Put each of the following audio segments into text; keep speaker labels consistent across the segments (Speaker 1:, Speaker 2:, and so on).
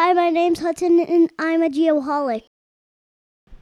Speaker 1: Hi, my name's Hudson, and I'm a geoholic.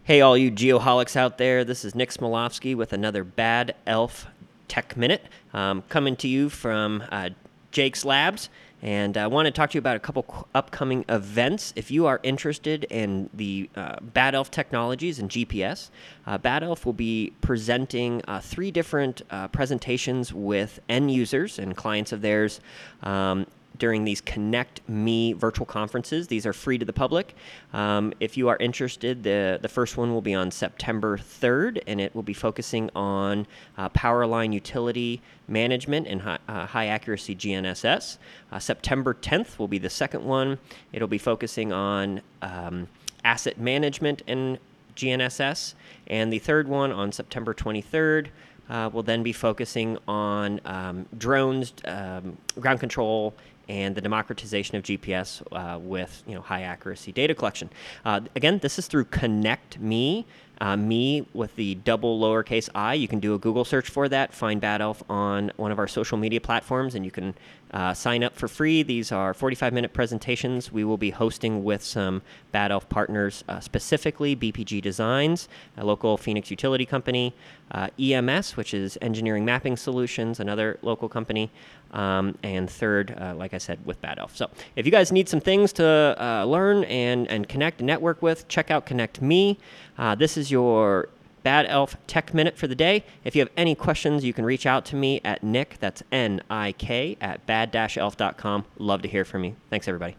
Speaker 2: Hey, all you geoholics out there, this is Nick Smolofsky with another Bad Elf Tech Minute um, coming to you from uh, Jake's Labs. And I want to talk to you about a couple upcoming events. If you are interested in the uh, Bad Elf technologies and GPS, uh, Bad Elf will be presenting uh, three different uh, presentations with end users and clients of theirs um, during these Connect Me virtual conferences. These are free to the public. Um, if you are interested, the, the first one will be on September 3rd, and it will be focusing on uh, power line utility management and high, uh, high accuracy GNSS. Uh, September 10th will be the second one. It'll be focusing on um, asset management and GNSS. And the third one on September 23rd uh, will then be focusing on um, drones, um, ground control, and the democratization of GPS uh, with you know high accuracy data collection. Uh, again, this is through Connect Me. Uh, me with the double lowercase i. You can do a Google search for that. Find Bad Elf on one of our social media platforms, and you can uh, sign up for free. These are 45 minute presentations we will be hosting with some Bad Elf partners, uh, specifically BPG Designs, a local Phoenix utility company, uh, EMS, which is Engineering Mapping Solutions, another local company, um, and third, uh, like I said, with Bad Elf. So if you guys need some things to uh, learn and, and connect and network with, check out Connect Me. Uh, this is your Bad Elf Tech Minute for the day. If you have any questions, you can reach out to me at Nick, that's N I K, at bad elf.com. Love to hear from you. Thanks, everybody.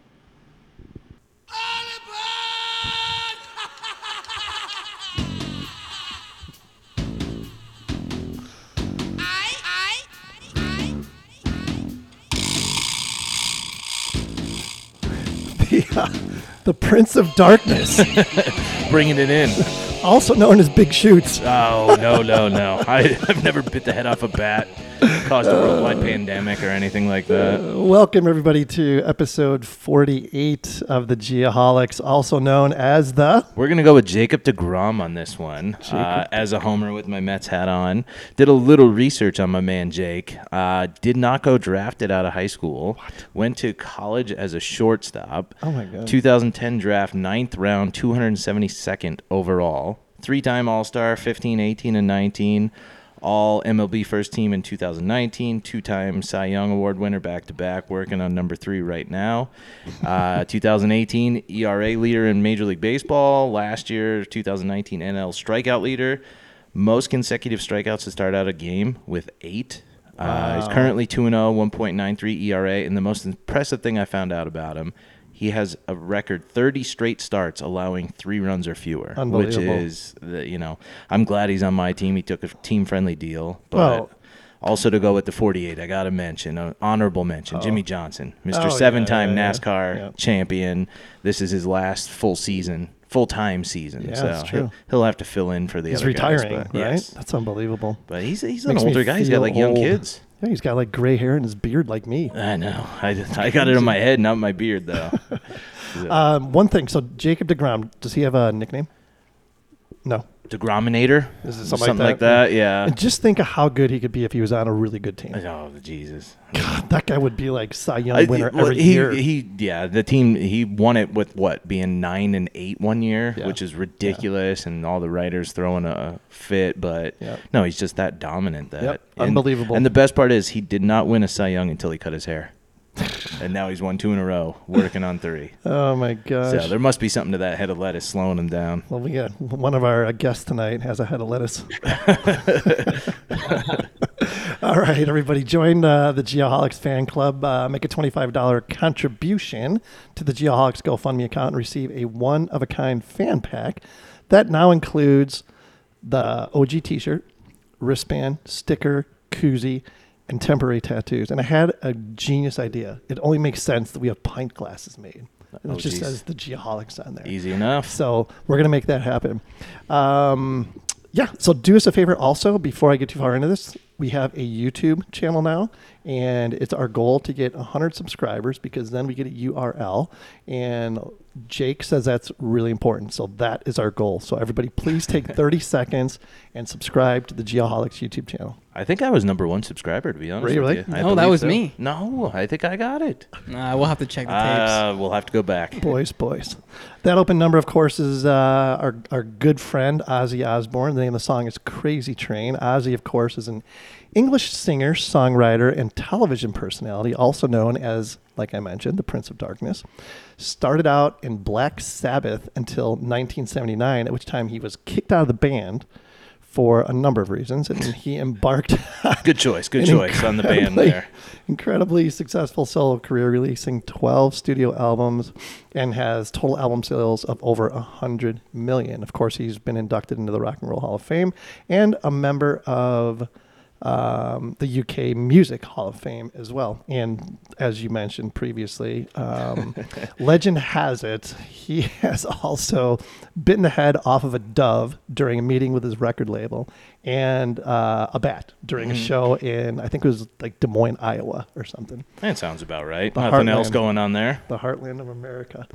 Speaker 3: the, the Prince of Darkness,
Speaker 4: bringing it in.
Speaker 3: also known as Big Shoots.
Speaker 4: Oh no no no! I, I've never bit the head off a bat, caused a worldwide pandemic or anything like that.
Speaker 3: Welcome, everybody, to episode 48 of the Geoholics, also known as the.
Speaker 4: We're gonna go with Jacob Degrom on this one. Uh, as a homer with my Mets hat on, did a little research on my man Jake. Uh, did not go drafted out of high school. Went to college as a shortstop.
Speaker 3: Oh my God.
Speaker 4: 2010 draft, ninth round, 272nd overall. Three-time All-Star, 15, 18, and 19. All MLB first team in 2019, two-time Cy Young Award winner back to back, working on number three right now. Uh, 2018 ERA leader in Major League Baseball. Last year, 2019 NL strikeout leader. Most consecutive strikeouts to start out a game with eight. Uh, he's currently 2 0, 1.93 ERA. And the most impressive thing I found out about him, he has a record 30 straight starts allowing three runs or fewer, which is, the, you know, I'm glad he's on my team. He took a team friendly deal. But
Speaker 3: Well-
Speaker 4: also to go with the 48, I got to mention, an honorable mention, Jimmie oh. Johnson, Mr.
Speaker 3: Oh, yeah,
Speaker 4: seven time
Speaker 3: yeah, yeah.
Speaker 4: NASCAR
Speaker 3: Yeah.
Speaker 4: champion. This is his last full season. Full time season,
Speaker 3: Yeah,
Speaker 4: so
Speaker 3: that's true.
Speaker 4: He'll, he'll have to fill in for the
Speaker 3: He's
Speaker 4: other guys,
Speaker 3: retiring,
Speaker 4: but
Speaker 3: right?
Speaker 4: yes.
Speaker 3: That's unbelievable.
Speaker 4: But he's he's an
Speaker 3: Makes
Speaker 4: older guy. He's got like young
Speaker 3: old.
Speaker 4: kids.
Speaker 3: Yeah, he's got like gray hair in his beard like me.
Speaker 4: I know. I, just- I got it on my head, not my beard, though. So,
Speaker 3: Um, one thing, so Jacob DeGrom, does he have a nickname? No.
Speaker 4: Degrominator?
Speaker 3: Is it something like
Speaker 4: like
Speaker 3: that?
Speaker 4: that? Yeah.
Speaker 3: And just think of how good he could be if he was on a really good team.
Speaker 4: Oh, Jesus.
Speaker 3: God, that guy would be like Cy Young
Speaker 4: I-
Speaker 3: winner
Speaker 4: well,
Speaker 3: every
Speaker 4: he,
Speaker 3: year.
Speaker 4: He, yeah, the team, he won it with what, being nine and eight one year,
Speaker 3: Yeah.
Speaker 4: which is ridiculous, and all the writers throwing a fit. But
Speaker 3: Yep.
Speaker 4: no, he's just that dominant. That
Speaker 3: Yep,
Speaker 4: and-
Speaker 3: unbelievable.
Speaker 4: And the best part is he did not win a Cy Young until he cut his hair. And now he's won two in a row, working on three.
Speaker 3: oh my gosh.
Speaker 4: So there must be something to that head of lettuce slowing him down.
Speaker 3: well, we got one of our uh, guests tonight has a head of lettuce. All right, everybody, join uh, the Geoholics fan club. Uh, make a twenty-five dollar contribution to the Geoholics GoFundMe account and receive a one-of-a-kind fan pack that now includes the OG T-shirt, wristband, sticker, koozie, and temporary tattoos. And I had a genius idea. It only makes sense that we have pint glasses made. And
Speaker 4: Oh,
Speaker 3: it just
Speaker 4: geez.
Speaker 3: says the Geoholics on there.
Speaker 4: Easy enough.
Speaker 3: So we're gonna make that happen. Um, yeah. So do us a favor also before I get too far into this. We have a YouTube channel now, And it's our goal to get 100 subscribers because then we get a URL. And Jake says that's really important. So that is our goal. So everybody, please take 30 seconds and subscribe to the Geoholics YouTube channel.
Speaker 4: I think I was number one subscriber, to be honest.
Speaker 3: Really?
Speaker 4: With you. I
Speaker 5: No, that
Speaker 4: believe
Speaker 5: was
Speaker 4: so.
Speaker 5: me.
Speaker 4: No, I think I got it.
Speaker 5: Uh, we'll have to check the tapes.
Speaker 4: Uh, we'll have to go back.
Speaker 3: Boys, boys. That open number, of course, is uh, our, our good friend Ozzy Osbourne. The name of the song is Crazy Train. Ozzy, of course, is an English singer, songwriter, and television personality, also known as, like I mentioned, the Prince of Darkness. Started out in Black Sabbath until 1979, at which time he was kicked out of the band for a number of reasons, and he embarked.
Speaker 4: good choice. Good choice on the band there.
Speaker 3: Incredibly successful solo career, releasing 12 studio albums and has total album sales of over 100 million. Of course, he's been inducted into the Rock and Roll Hall of Fame and a member of um, the UK Music Hall of Fame as well. And as you mentioned previously, um, legend has it he has also bitten the head off of a dove during a meeting with his record label and uh, a bat during a show in, I think it was like Des Moines, Iowa or something.
Speaker 4: That sounds about right.
Speaker 3: The
Speaker 4: Nothing else
Speaker 3: heartland.
Speaker 4: going on there.
Speaker 3: The heartland of America.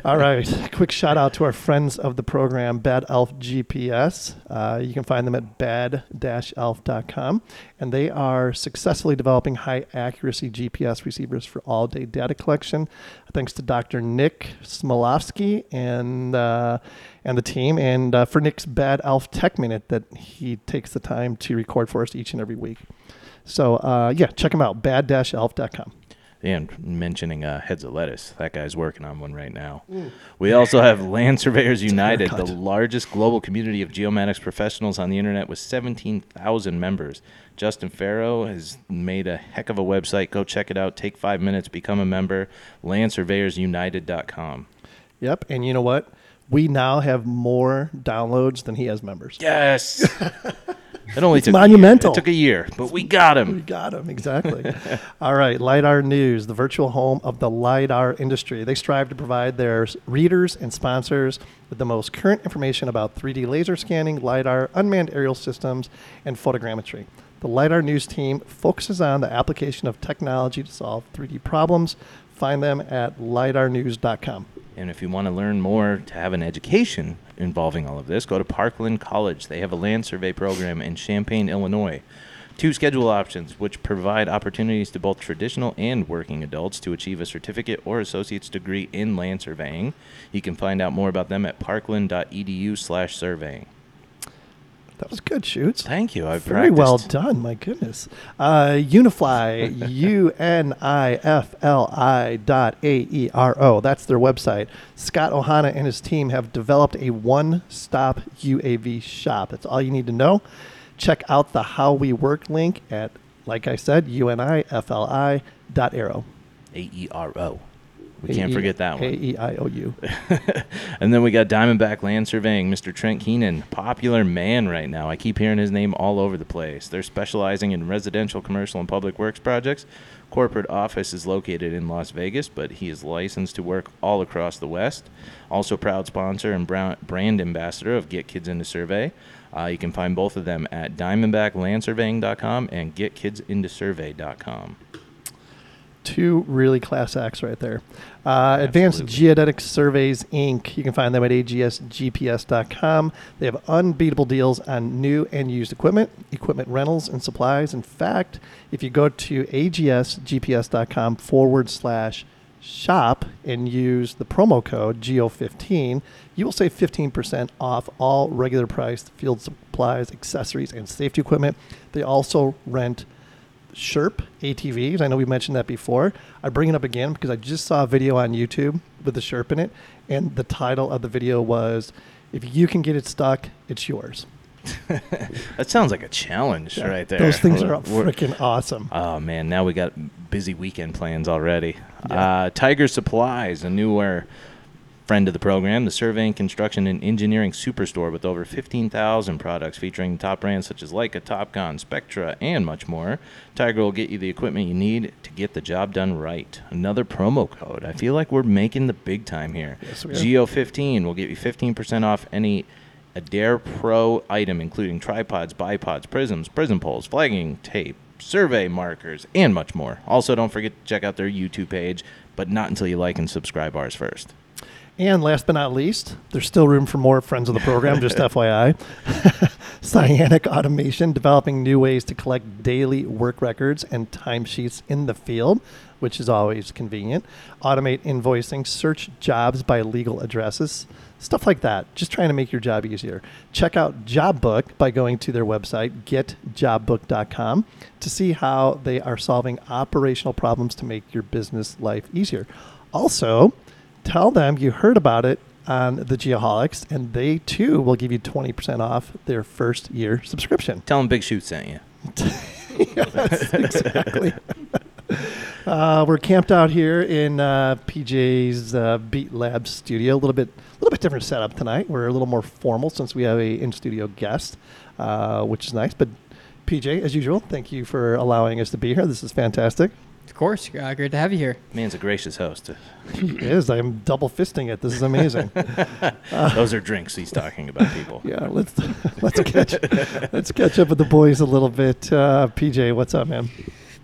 Speaker 3: All right. Quick shout out to our friends of the program, Bad Elf GPS. Uh, you can find them at bad-elf.com. And they are successfully developing high accuracy GPS receivers for all day data collection. Thanks to Dr. Nick Smolovsky and, uh, and the team, and uh, for Nick's Bad Elf Tech Minute that he takes the time to record for us each and every week. So, uh, yeah, check him out, bad-elf.com.
Speaker 4: And mentioning uh, Heads of Lettuce, that guy's working on one right now. We also have Land Surveyors United, the largest global community of geomatics professionals on the internet with 17,000 members. Justin Farrow has made a heck of a website. Go check it out. Take five minutes, become a member. LandSurveyorsUnited.com.
Speaker 3: Yep. And you know what? We now have more downloads than he has members.
Speaker 4: Yes. it only took
Speaker 3: monumental.
Speaker 4: A year. It took a year, but we got him.
Speaker 3: We got him, exactly. All right, LiDAR News, the virtual home of the LiDAR industry. They strive to provide their readers and sponsors with the most current information about 3D laser scanning, LiDAR, unmanned aerial systems, and photogrammetry. The LiDAR News team focuses on the application of technology to solve 3D problems. Find them at LiDARnews.com.
Speaker 4: And if you want to learn more to have an education involving all of this, go to Parkland College. They have a land survey program in Champaign, Illinois. Two schedule options, which provide opportunities to both traditional and working adults to achieve a certificate or associate's degree in land surveying. You can find out more about them at parkland.edu slash surveying.
Speaker 3: That was good, Shoots.
Speaker 4: Thank you. I've
Speaker 3: Very well done. My goodness. Uh, Unifli, U N I F L I dot A E R O. That's their website. Scott Ohana and his team have developed a one stop UAV shop. That's all you need to know. Check out the How We Work link at, like I said, U N I F L I dot arrow.
Speaker 4: A-E-R-O. We can't forget that one.
Speaker 3: A E I O U.
Speaker 4: And then we got Diamondback Land Surveying, Mr. Trent Keenan, popular man right now. I keep hearing his name all over the place. They're specializing in residential, commercial, and public works projects. Corporate office is located in Las Vegas, but he is licensed to work all across the West. Also, proud sponsor and brand ambassador of Get Kids Into Survey. Uh, you can find both of them at diamondbacklandsurveying.com and getkidsintosurvey.com.
Speaker 3: two really class acts right there. Uh, Advanced Geodetic Surveys Inc. You can find them at agsgps.com. They have unbeatable deals on new and used equipment, equipment rentals, and supplies. In fact, if you go to agsgps.com forward slash shop and use the promo code GEO15, you will save 15% off all regular priced field supplies, accessories, and safety equipment. They also rent Sherp ATVs. I know we mentioned that before. I bring it up again because I just saw a video on YouTube with the Sherp in it, and the title of the video was "If you can get it stuck, it's yours."
Speaker 4: That sounds like a challenge
Speaker 3: Yeah,
Speaker 4: right there.
Speaker 3: Those things are
Speaker 4: We're-
Speaker 3: freaking awesome.
Speaker 4: Oh man, now we got busy weekend plans already.
Speaker 3: Yeah.
Speaker 4: Uh, Tiger Supplies, a newer friend of the program, the surveying, construction, and engineering superstore with over 15,000 products featuring top brands such as Leica, Topcon, Spectra, and much more. Tiger will get you the equipment you need to get the job done right. Another promo code. I feel like we're making the big time here.
Speaker 3: Yes,
Speaker 4: Geo15 will get you 15% off any AdirPro item, including tripods, bipods, prisms, prism poles, flagging tape, survey markers, and much more. Also, don't forget to check out their YouTube page, but not until you like and subscribe ours first.
Speaker 3: And last but not least, there's still room for more friends of the program, just FYI. Cyanic Automation developing new ways to collect daily work records and timesheets in the field, which is always convenient. Automate invoicing, search jobs by legal addresses, stuff like that. Just trying to make your job easier. Check out JobBook by going to their website, getjobbook.com, to see how they are solving operational problems to make your business life easier. Also, tell them you heard about it on the Geoholics, and they too will give you 20% off their first year subscription.
Speaker 4: Tell them Big Shoot sent you.
Speaker 3: yes, exactly. uh, we're camped out here in uh, PJ's uh, Beat Lab studio. A little bit, a little bit different setup tonight. We're a little more formal since we have a in studio guest, uh, which is nice. But PJ, as usual, thank you for allowing us to be here. This is fantastic.
Speaker 5: Of course, uh, great to have you here.
Speaker 4: Man's a gracious host.
Speaker 3: He is. I'm double fisting it. This is amazing.
Speaker 4: Those are drinks he's talking about, people.
Speaker 3: yeah, let's let's catch let's catch up with the boys a little bit. Uh, PJ, what's up, man?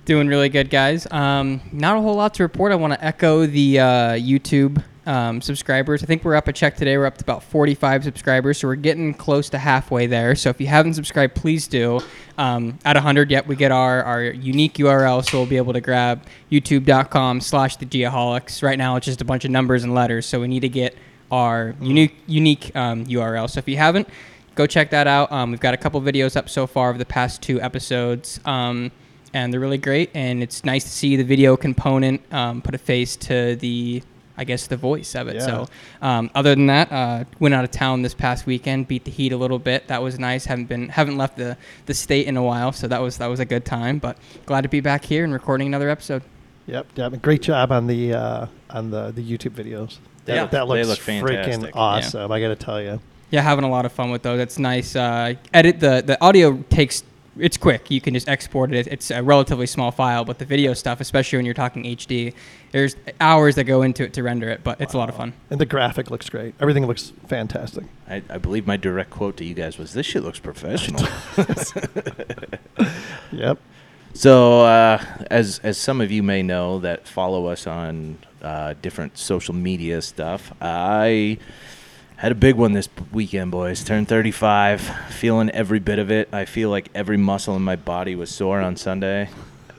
Speaker 5: Doing really good, guys. Um, not a whole lot to report. I want to echo the uh, YouTube um, subscribers. I think we're up. I checked today. We're up to about 45 subscribers, so we're getting close to halfway there. So if you haven't subscribed, please do. Um, at 100, yet we get our, our unique URL, so we'll be able to grab YouTube.com/slash The Geoholics. Right now, it's just a bunch of numbers and letters, so we need to get our unique unique um, URL. So if you haven't, go check that out. Um, we've got a couple videos up so far of the past two episodes. Um, and they're really great. And it's nice to see the video component um, put a face to the, I guess, the voice of it.
Speaker 3: Yeah.
Speaker 5: So, um, other than that, uh, went out of town this past weekend, beat the heat a little bit. That was nice. haven't been haven't left the, the state in a while, so that was that was a good time. But glad to be back here and recording another episode.
Speaker 3: Yep, yep. Great job on the uh, on the, the YouTube videos. That,
Speaker 4: Yeah,
Speaker 3: that looks
Speaker 4: look
Speaker 3: freaking
Speaker 4: fantastic.
Speaker 3: awesome. I got to tell you.
Speaker 5: Yeah, having a lot of fun with those. It's nice. Uh, edit the the audio takes. It's quick. You can just export it. It's a relatively small file, but the video stuff, especially when you're talking HD, there's hours that go into it to render it. But it's a lot of fun.
Speaker 3: And the graphic looks great. Everything looks fantastic.
Speaker 4: I, I believe my direct quote to you guys was, "This shit looks professional."
Speaker 3: Yep.
Speaker 4: So, uh, as as some of you may know that follow us on uh, different social media stuff, I had a big one this weekend, boys. Turned 35, feeling every bit of it. I feel like every muscle in my body was sore on Sunday,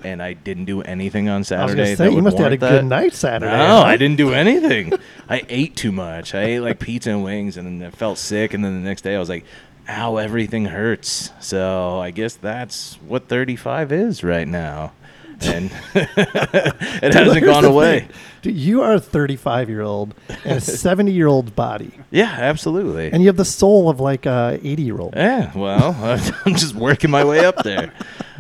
Speaker 4: and I didn't do anything on
Speaker 3: I was
Speaker 4: Saturday.
Speaker 3: say,
Speaker 4: that
Speaker 3: you must have had a
Speaker 4: warrant
Speaker 3: good night Saturday.
Speaker 4: No,
Speaker 3: huh?
Speaker 4: I didn't do anything. I ate too much. I ate like pizza and wings, and then I felt sick. And then the next day, I was like, "Ow, everything hurts." So I guess that's what 35 is right now, and it hasn't gone away.
Speaker 3: Dude, you are a 35 year old and a 70 year old body,
Speaker 4: Yeah, absolutely.
Speaker 3: and you have the soul of like a 80 year old.
Speaker 4: yeah, well, I'm just working my way up there.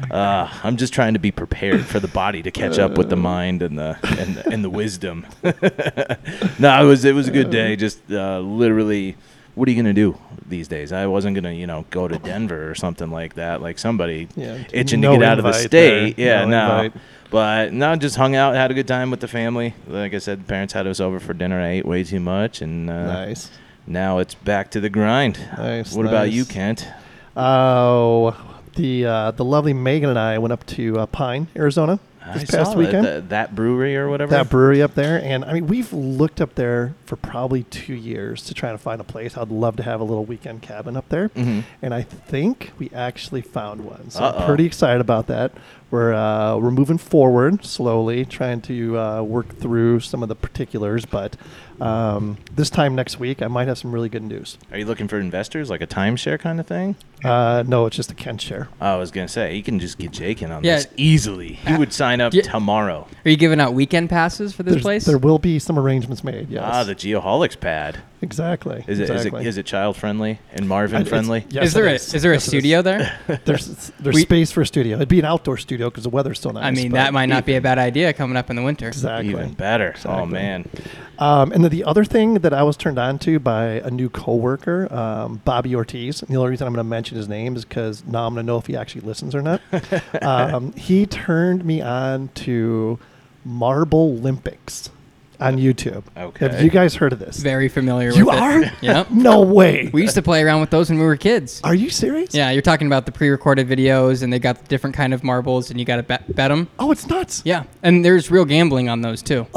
Speaker 4: Uh, I'm just trying to be prepared for the body to catch up with the mind and the and the, and the wisdom. no, it was it was a good day. Just uh, literally, what are you gonna do these days? I wasn't gonna you know go to Denver or something like that. Like somebody
Speaker 3: Yeah,
Speaker 4: itching
Speaker 3: no
Speaker 4: to get out of the state.
Speaker 3: there.
Speaker 4: Yeah,
Speaker 3: No
Speaker 4: no. But no, just hung out, had a good time with the family. Like I said, parents had us over for dinner. I ate way too much, and uh,
Speaker 3: Nice.
Speaker 4: now it's back to the grind.
Speaker 3: Nice,
Speaker 4: What about you, Kent?
Speaker 3: Oh, the uh, the lovely Megan and I went up to uh, Pine, Arizona this
Speaker 4: I
Speaker 3: past weekend.
Speaker 4: That, that, brewery or whatever.
Speaker 3: that brewery up there. And I mean, we've looked up there for probably two years to try to find a place. I'd love to have a little weekend cabin up there.
Speaker 4: Mhm.
Speaker 3: And I think we actually found one. So
Speaker 4: Uh-oh.
Speaker 3: I'm pretty excited about that. We're, uh, we're moving forward slowly, trying to uh, work through some of the particulars. But um, this time next week, I might have some really good news.
Speaker 4: Are you looking for investors, like a timeshare kind of thing?
Speaker 3: Uh, no, it's just a Kent share.
Speaker 4: I was gonna say you can just get Jake in on
Speaker 5: Yeah.
Speaker 4: this easily. He would sign up
Speaker 5: Yeah.
Speaker 4: tomorrow.
Speaker 5: Are you giving out weekend passes for this
Speaker 3: There's-
Speaker 5: place?
Speaker 3: There will be some arrangements made. Yes.
Speaker 4: Ah, the Geoholics pad.
Speaker 3: exactly.
Speaker 4: Is it is
Speaker 3: exactly.
Speaker 4: it is it child friendly and
Speaker 3: I-
Speaker 4: Marvin
Speaker 3: it's-
Speaker 4: friendly?
Speaker 3: yes,
Speaker 5: is there a
Speaker 3: is.
Speaker 5: is there a
Speaker 3: Yes, it
Speaker 5: studio there?
Speaker 3: There's there's
Speaker 5: We-
Speaker 3: space for a studio. It'd be an outdoor studio because the weather's still nice.
Speaker 5: I mean, that might not be a bad idea coming up in the winter.
Speaker 3: exactly.
Speaker 4: Even better. Oh man.
Speaker 3: Um, and then the other thing that I was turned on to by a new coworker, um, Bobby Ortiz. And the only reason I'm going to mention his name is because now I'm going to know if he actually listens or not. um, he turned me on to Marble Olympics. On YouTube.
Speaker 4: Okay.
Speaker 3: Have you guys heard of this?
Speaker 5: Very familiar
Speaker 3: You
Speaker 5: with it.
Speaker 3: are?
Speaker 5: Yep.
Speaker 3: No way.
Speaker 5: We used to play around with those when we were kids.
Speaker 3: Are you serious?
Speaker 5: Yeah, you're talking about the pre-recorded videos, and they got different kind of marbles, and you got to bet, bet them.
Speaker 3: Oh, it's nuts.
Speaker 5: Yeah, and there's real gambling on those too.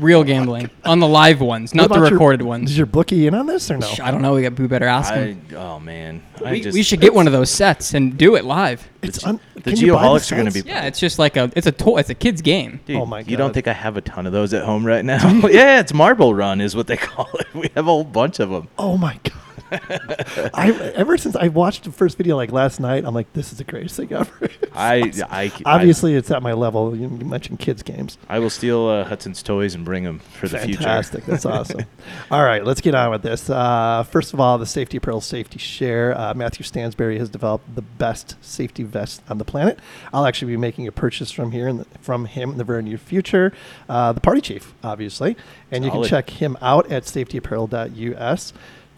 Speaker 5: real gambling on the live ones, not the
Speaker 3: recorded your-
Speaker 5: recorded
Speaker 3: Is your bookie in on this or no?
Speaker 5: I don't know. We got we better ask
Speaker 4: I,
Speaker 5: him.
Speaker 4: oh man, I
Speaker 5: We,
Speaker 4: just,
Speaker 5: we should get one of those sets and do it live.
Speaker 3: It's un-
Speaker 4: the
Speaker 3: can you buy
Speaker 4: Geoholics are gonna be-
Speaker 5: Yeah, it's just like a it's a toy. It's a kid's game.
Speaker 4: Dude,
Speaker 3: Oh my
Speaker 4: You don't
Speaker 3: God.
Speaker 4: think I have a ton of those at home right now? yeah, it's Marble Run is what they call it. We have a whole bunch of them.
Speaker 3: Oh my god! I ever since I watched the first video like last night, I'm like, this is the greatest thing ever.
Speaker 4: I, I,
Speaker 3: Obviously, it's at my level. You mentioned kids games.
Speaker 4: I, I will steal uh, Hudson's toys and bring them for the
Speaker 3: Fantastic.
Speaker 4: future.
Speaker 3: That's awesome. all right, let's get on with this. Uh, first of all, the Safety Apparel Safety Share. Uh, Matthew Stansberry has developed the best safety vest on the planet. I'll actually be making a purchase from here the, from him in the very near future. Uh, the Party Chief, obviously, and you can check him out at safetyapparel.us.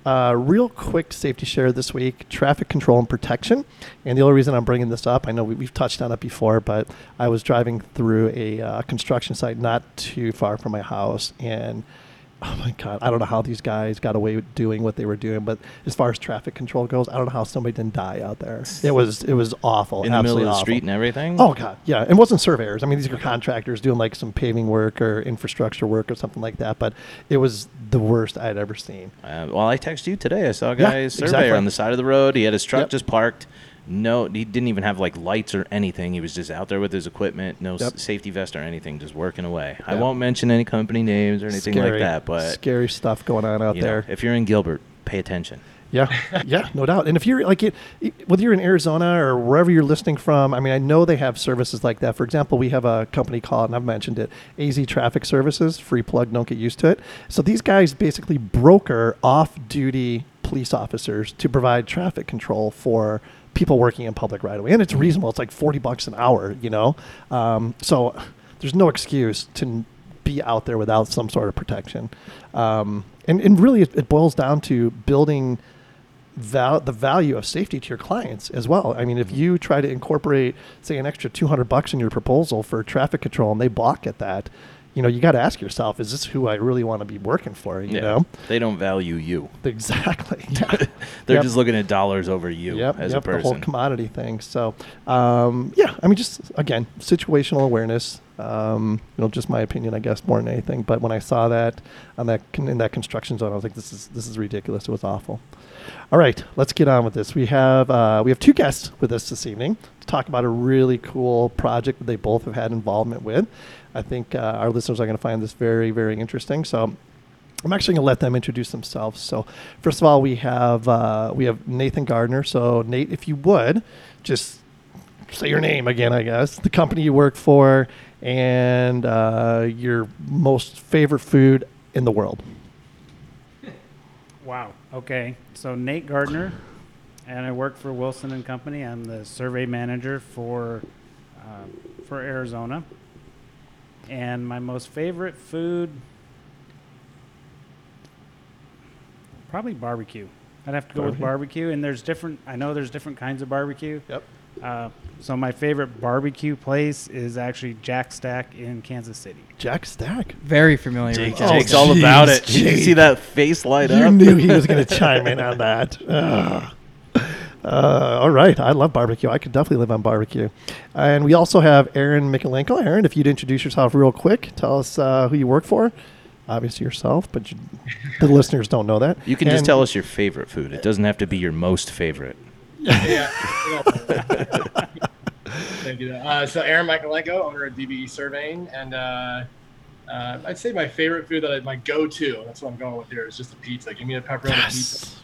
Speaker 3: Uh, real quick safety share this week traffic control and protection. And the only reason I'm bringing this up, I know we, we've touched on it before, but I was driving through a uh, construction site not too far from my house. And oh my God, I don't know how these guys got away with doing what they were doing. But as far as traffic control goes, I don't know how somebody didn't die out there. It was, it was awful.
Speaker 4: In the middle
Speaker 3: absolutely
Speaker 4: of the
Speaker 3: awful.
Speaker 4: street and everything.
Speaker 3: Oh god, yeah. It wasn't surveyors. I mean, these are contractors doing like some paving work or infrastructure work or something like that. But it was the worst I'd ever seen.
Speaker 4: Uh, well, I texted you today. I saw a
Speaker 3: Yeah,
Speaker 4: guy surveyor
Speaker 3: exactly.
Speaker 4: on the side of the road. He had his truck
Speaker 3: Yep.
Speaker 4: just parked. No, he didn't even have like lights or anything. He was just out there with his equipment, no
Speaker 3: Yep.
Speaker 4: s- safety vest or anything, just working away. I won't mention any company names or anything like that, but
Speaker 3: scary stuff going on out
Speaker 4: you know,
Speaker 3: there.
Speaker 4: if you're in Gilbert, pay attention.
Speaker 3: Yeah, yeah, no doubt. And if you're like, it, it- whether you're in Arizona or wherever you're listening from, I mean, I know they have services like that. For example, we have a company called, and I've mentioned it, AZ Traffic Services. Free plug, don't get used to it. So these guys basically broker off-duty police officers to provide traffic control for people working in public right away, and it's reasonable. It's like forty bucks an hour, you know. Um, so there's no excuse to be out there without some sort of protection. Um, and, and really, it, it boils down to building val- the value of safety to your clients as well. I mean, if you try to incorporate, say, an extra 200 bucks in your proposal for traffic control and they balk at that, you know, you got to ask yourself, is this who I really want to be working for? You know?
Speaker 4: they don't value you.
Speaker 3: Exactly. Yeah.
Speaker 4: They're
Speaker 3: Yep.
Speaker 4: just looking at dollars over you
Speaker 3: Yep,
Speaker 4: as
Speaker 3: yep,
Speaker 4: a person.
Speaker 3: the whole commodity thing. So, um, yeah, I mean, just again, situational awareness. Um, you know, just my opinion, I guess, more than anything. But when I saw that on that con- in that construction zone, I was like, this is this is ridiculous. It was awful. All right, let's get on with this. We have uh, we have two guests with us this evening to talk about a really cool project that they both have had involvement with. I think uh, our listeners are going to find this very very interesting. So I'm actually going to let them introduce themselves. So, first of all, we have uh, we have Nathan Gardner. So, Nate, if you would just say your name again, I guess, the company you work for, and uh, your most favorite food in the world.
Speaker 6: Wow. Okay. So Nate Gardner, and I work for Wilson and Company. I'm the survey manager for uh, for Arizona. And my most favorite food, probably barbecue. I'd have to go with
Speaker 3: Barbecue.
Speaker 6: barbecue. And there's different. I know there's different kinds of barbecue.
Speaker 3: Yep.
Speaker 6: Uh, so my favorite barbecue place is actually Jack Stack in Kansas City.
Speaker 3: Jack Stack.
Speaker 5: Very familiar.
Speaker 4: Jake,
Speaker 5: with that.
Speaker 3: Oh,
Speaker 4: Jake's all about
Speaker 3: jeez,
Speaker 4: it. Did you see that face light
Speaker 3: You
Speaker 4: up?
Speaker 3: knew he was going to chime in on that. Ugh. Uh, all right, I love barbecue. I could definitely live on barbecue. And we also have Aaron Michalenko. Aaron, if you'd introduce yourself real quick, tell us uh, who you work for. Obviously yourself, but you, the listeners don't know that.
Speaker 4: You can just tell us your favorite food. It doesn't have to be your most favorite.
Speaker 7: yeah. Thank you. Uh, so Aaron Michalenko, owner of DBE Surveying, and uh, uh, I'd say my favorite food that I, my go-to. That's what I'm going with here is just a pizza. Give me a pepperoni
Speaker 3: Yes,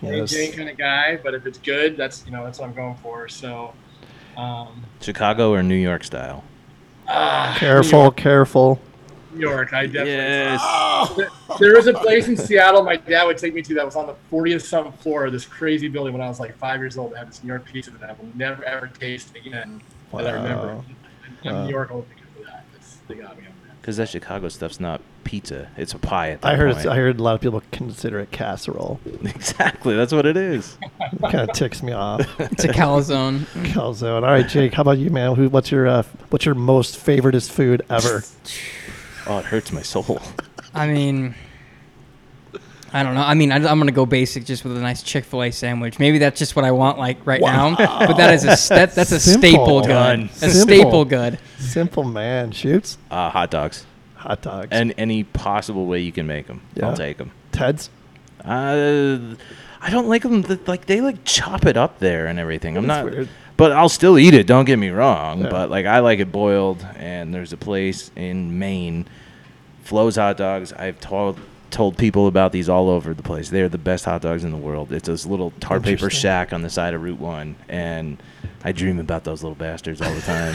Speaker 7: pizza.
Speaker 3: yes.
Speaker 7: Jane kind of guy, but if it's good, that's you know that's what I'm going for. So. Um,
Speaker 4: Chicago or New York style?
Speaker 7: ah,
Speaker 3: Careful,
Speaker 7: New York,
Speaker 3: careful.
Speaker 7: New York, I definitely.
Speaker 4: Yes.
Speaker 7: There- There was a place in Seattle my dad would take me to that was on the 40th something floor of this crazy building when I was like five years old. That had this New York pizza that I will never ever taste again. That I remember.
Speaker 3: Wow.
Speaker 7: And
Speaker 3: Wow.
Speaker 7: New York only because of that. That's, they got me that.
Speaker 4: Because that Chicago stuff's not pizza; it's a pie. At that
Speaker 3: I heard.
Speaker 4: point.
Speaker 3: It's, I heard a lot of people consider it casserole.
Speaker 4: exactly. That's what it is.
Speaker 3: kind of ticks me off.
Speaker 5: It's a calzone.
Speaker 3: Calzone. All right, Jake. How about you, man? Who? What's your uh, What's your most favoriteest food ever?
Speaker 4: Oh, it hurts my soul.
Speaker 5: I mean, I don't know. I mean, I, I'm gonna go basic, just with a nice Chick Fil A sandwich. Maybe that's just what I want, like right now. But that is a s- that, that's a
Speaker 3: Simple.
Speaker 5: staple
Speaker 4: Done.
Speaker 5: good. A
Speaker 3: Simple.
Speaker 5: staple good.
Speaker 3: Simple man shoots
Speaker 4: Uh, hot dogs.
Speaker 3: hot dogs
Speaker 4: And any possible way you can make them.
Speaker 3: Yeah.
Speaker 4: I'll take them.
Speaker 3: Ted's.
Speaker 4: Uh, I don't like them. Like they like chop it up there and everything. I'm
Speaker 3: That's
Speaker 4: not.
Speaker 3: weird.
Speaker 4: But I'll still eat it. Don't get me wrong.
Speaker 3: Yeah.
Speaker 4: But like I like it boiled. And there's a place in Maine, Flo's Hot Dogs. I've told told people about these all over the place. They're the best hot dogs in the world. It's this little tar paper shack on the side of Route One, and I dream about those little bastards all the time.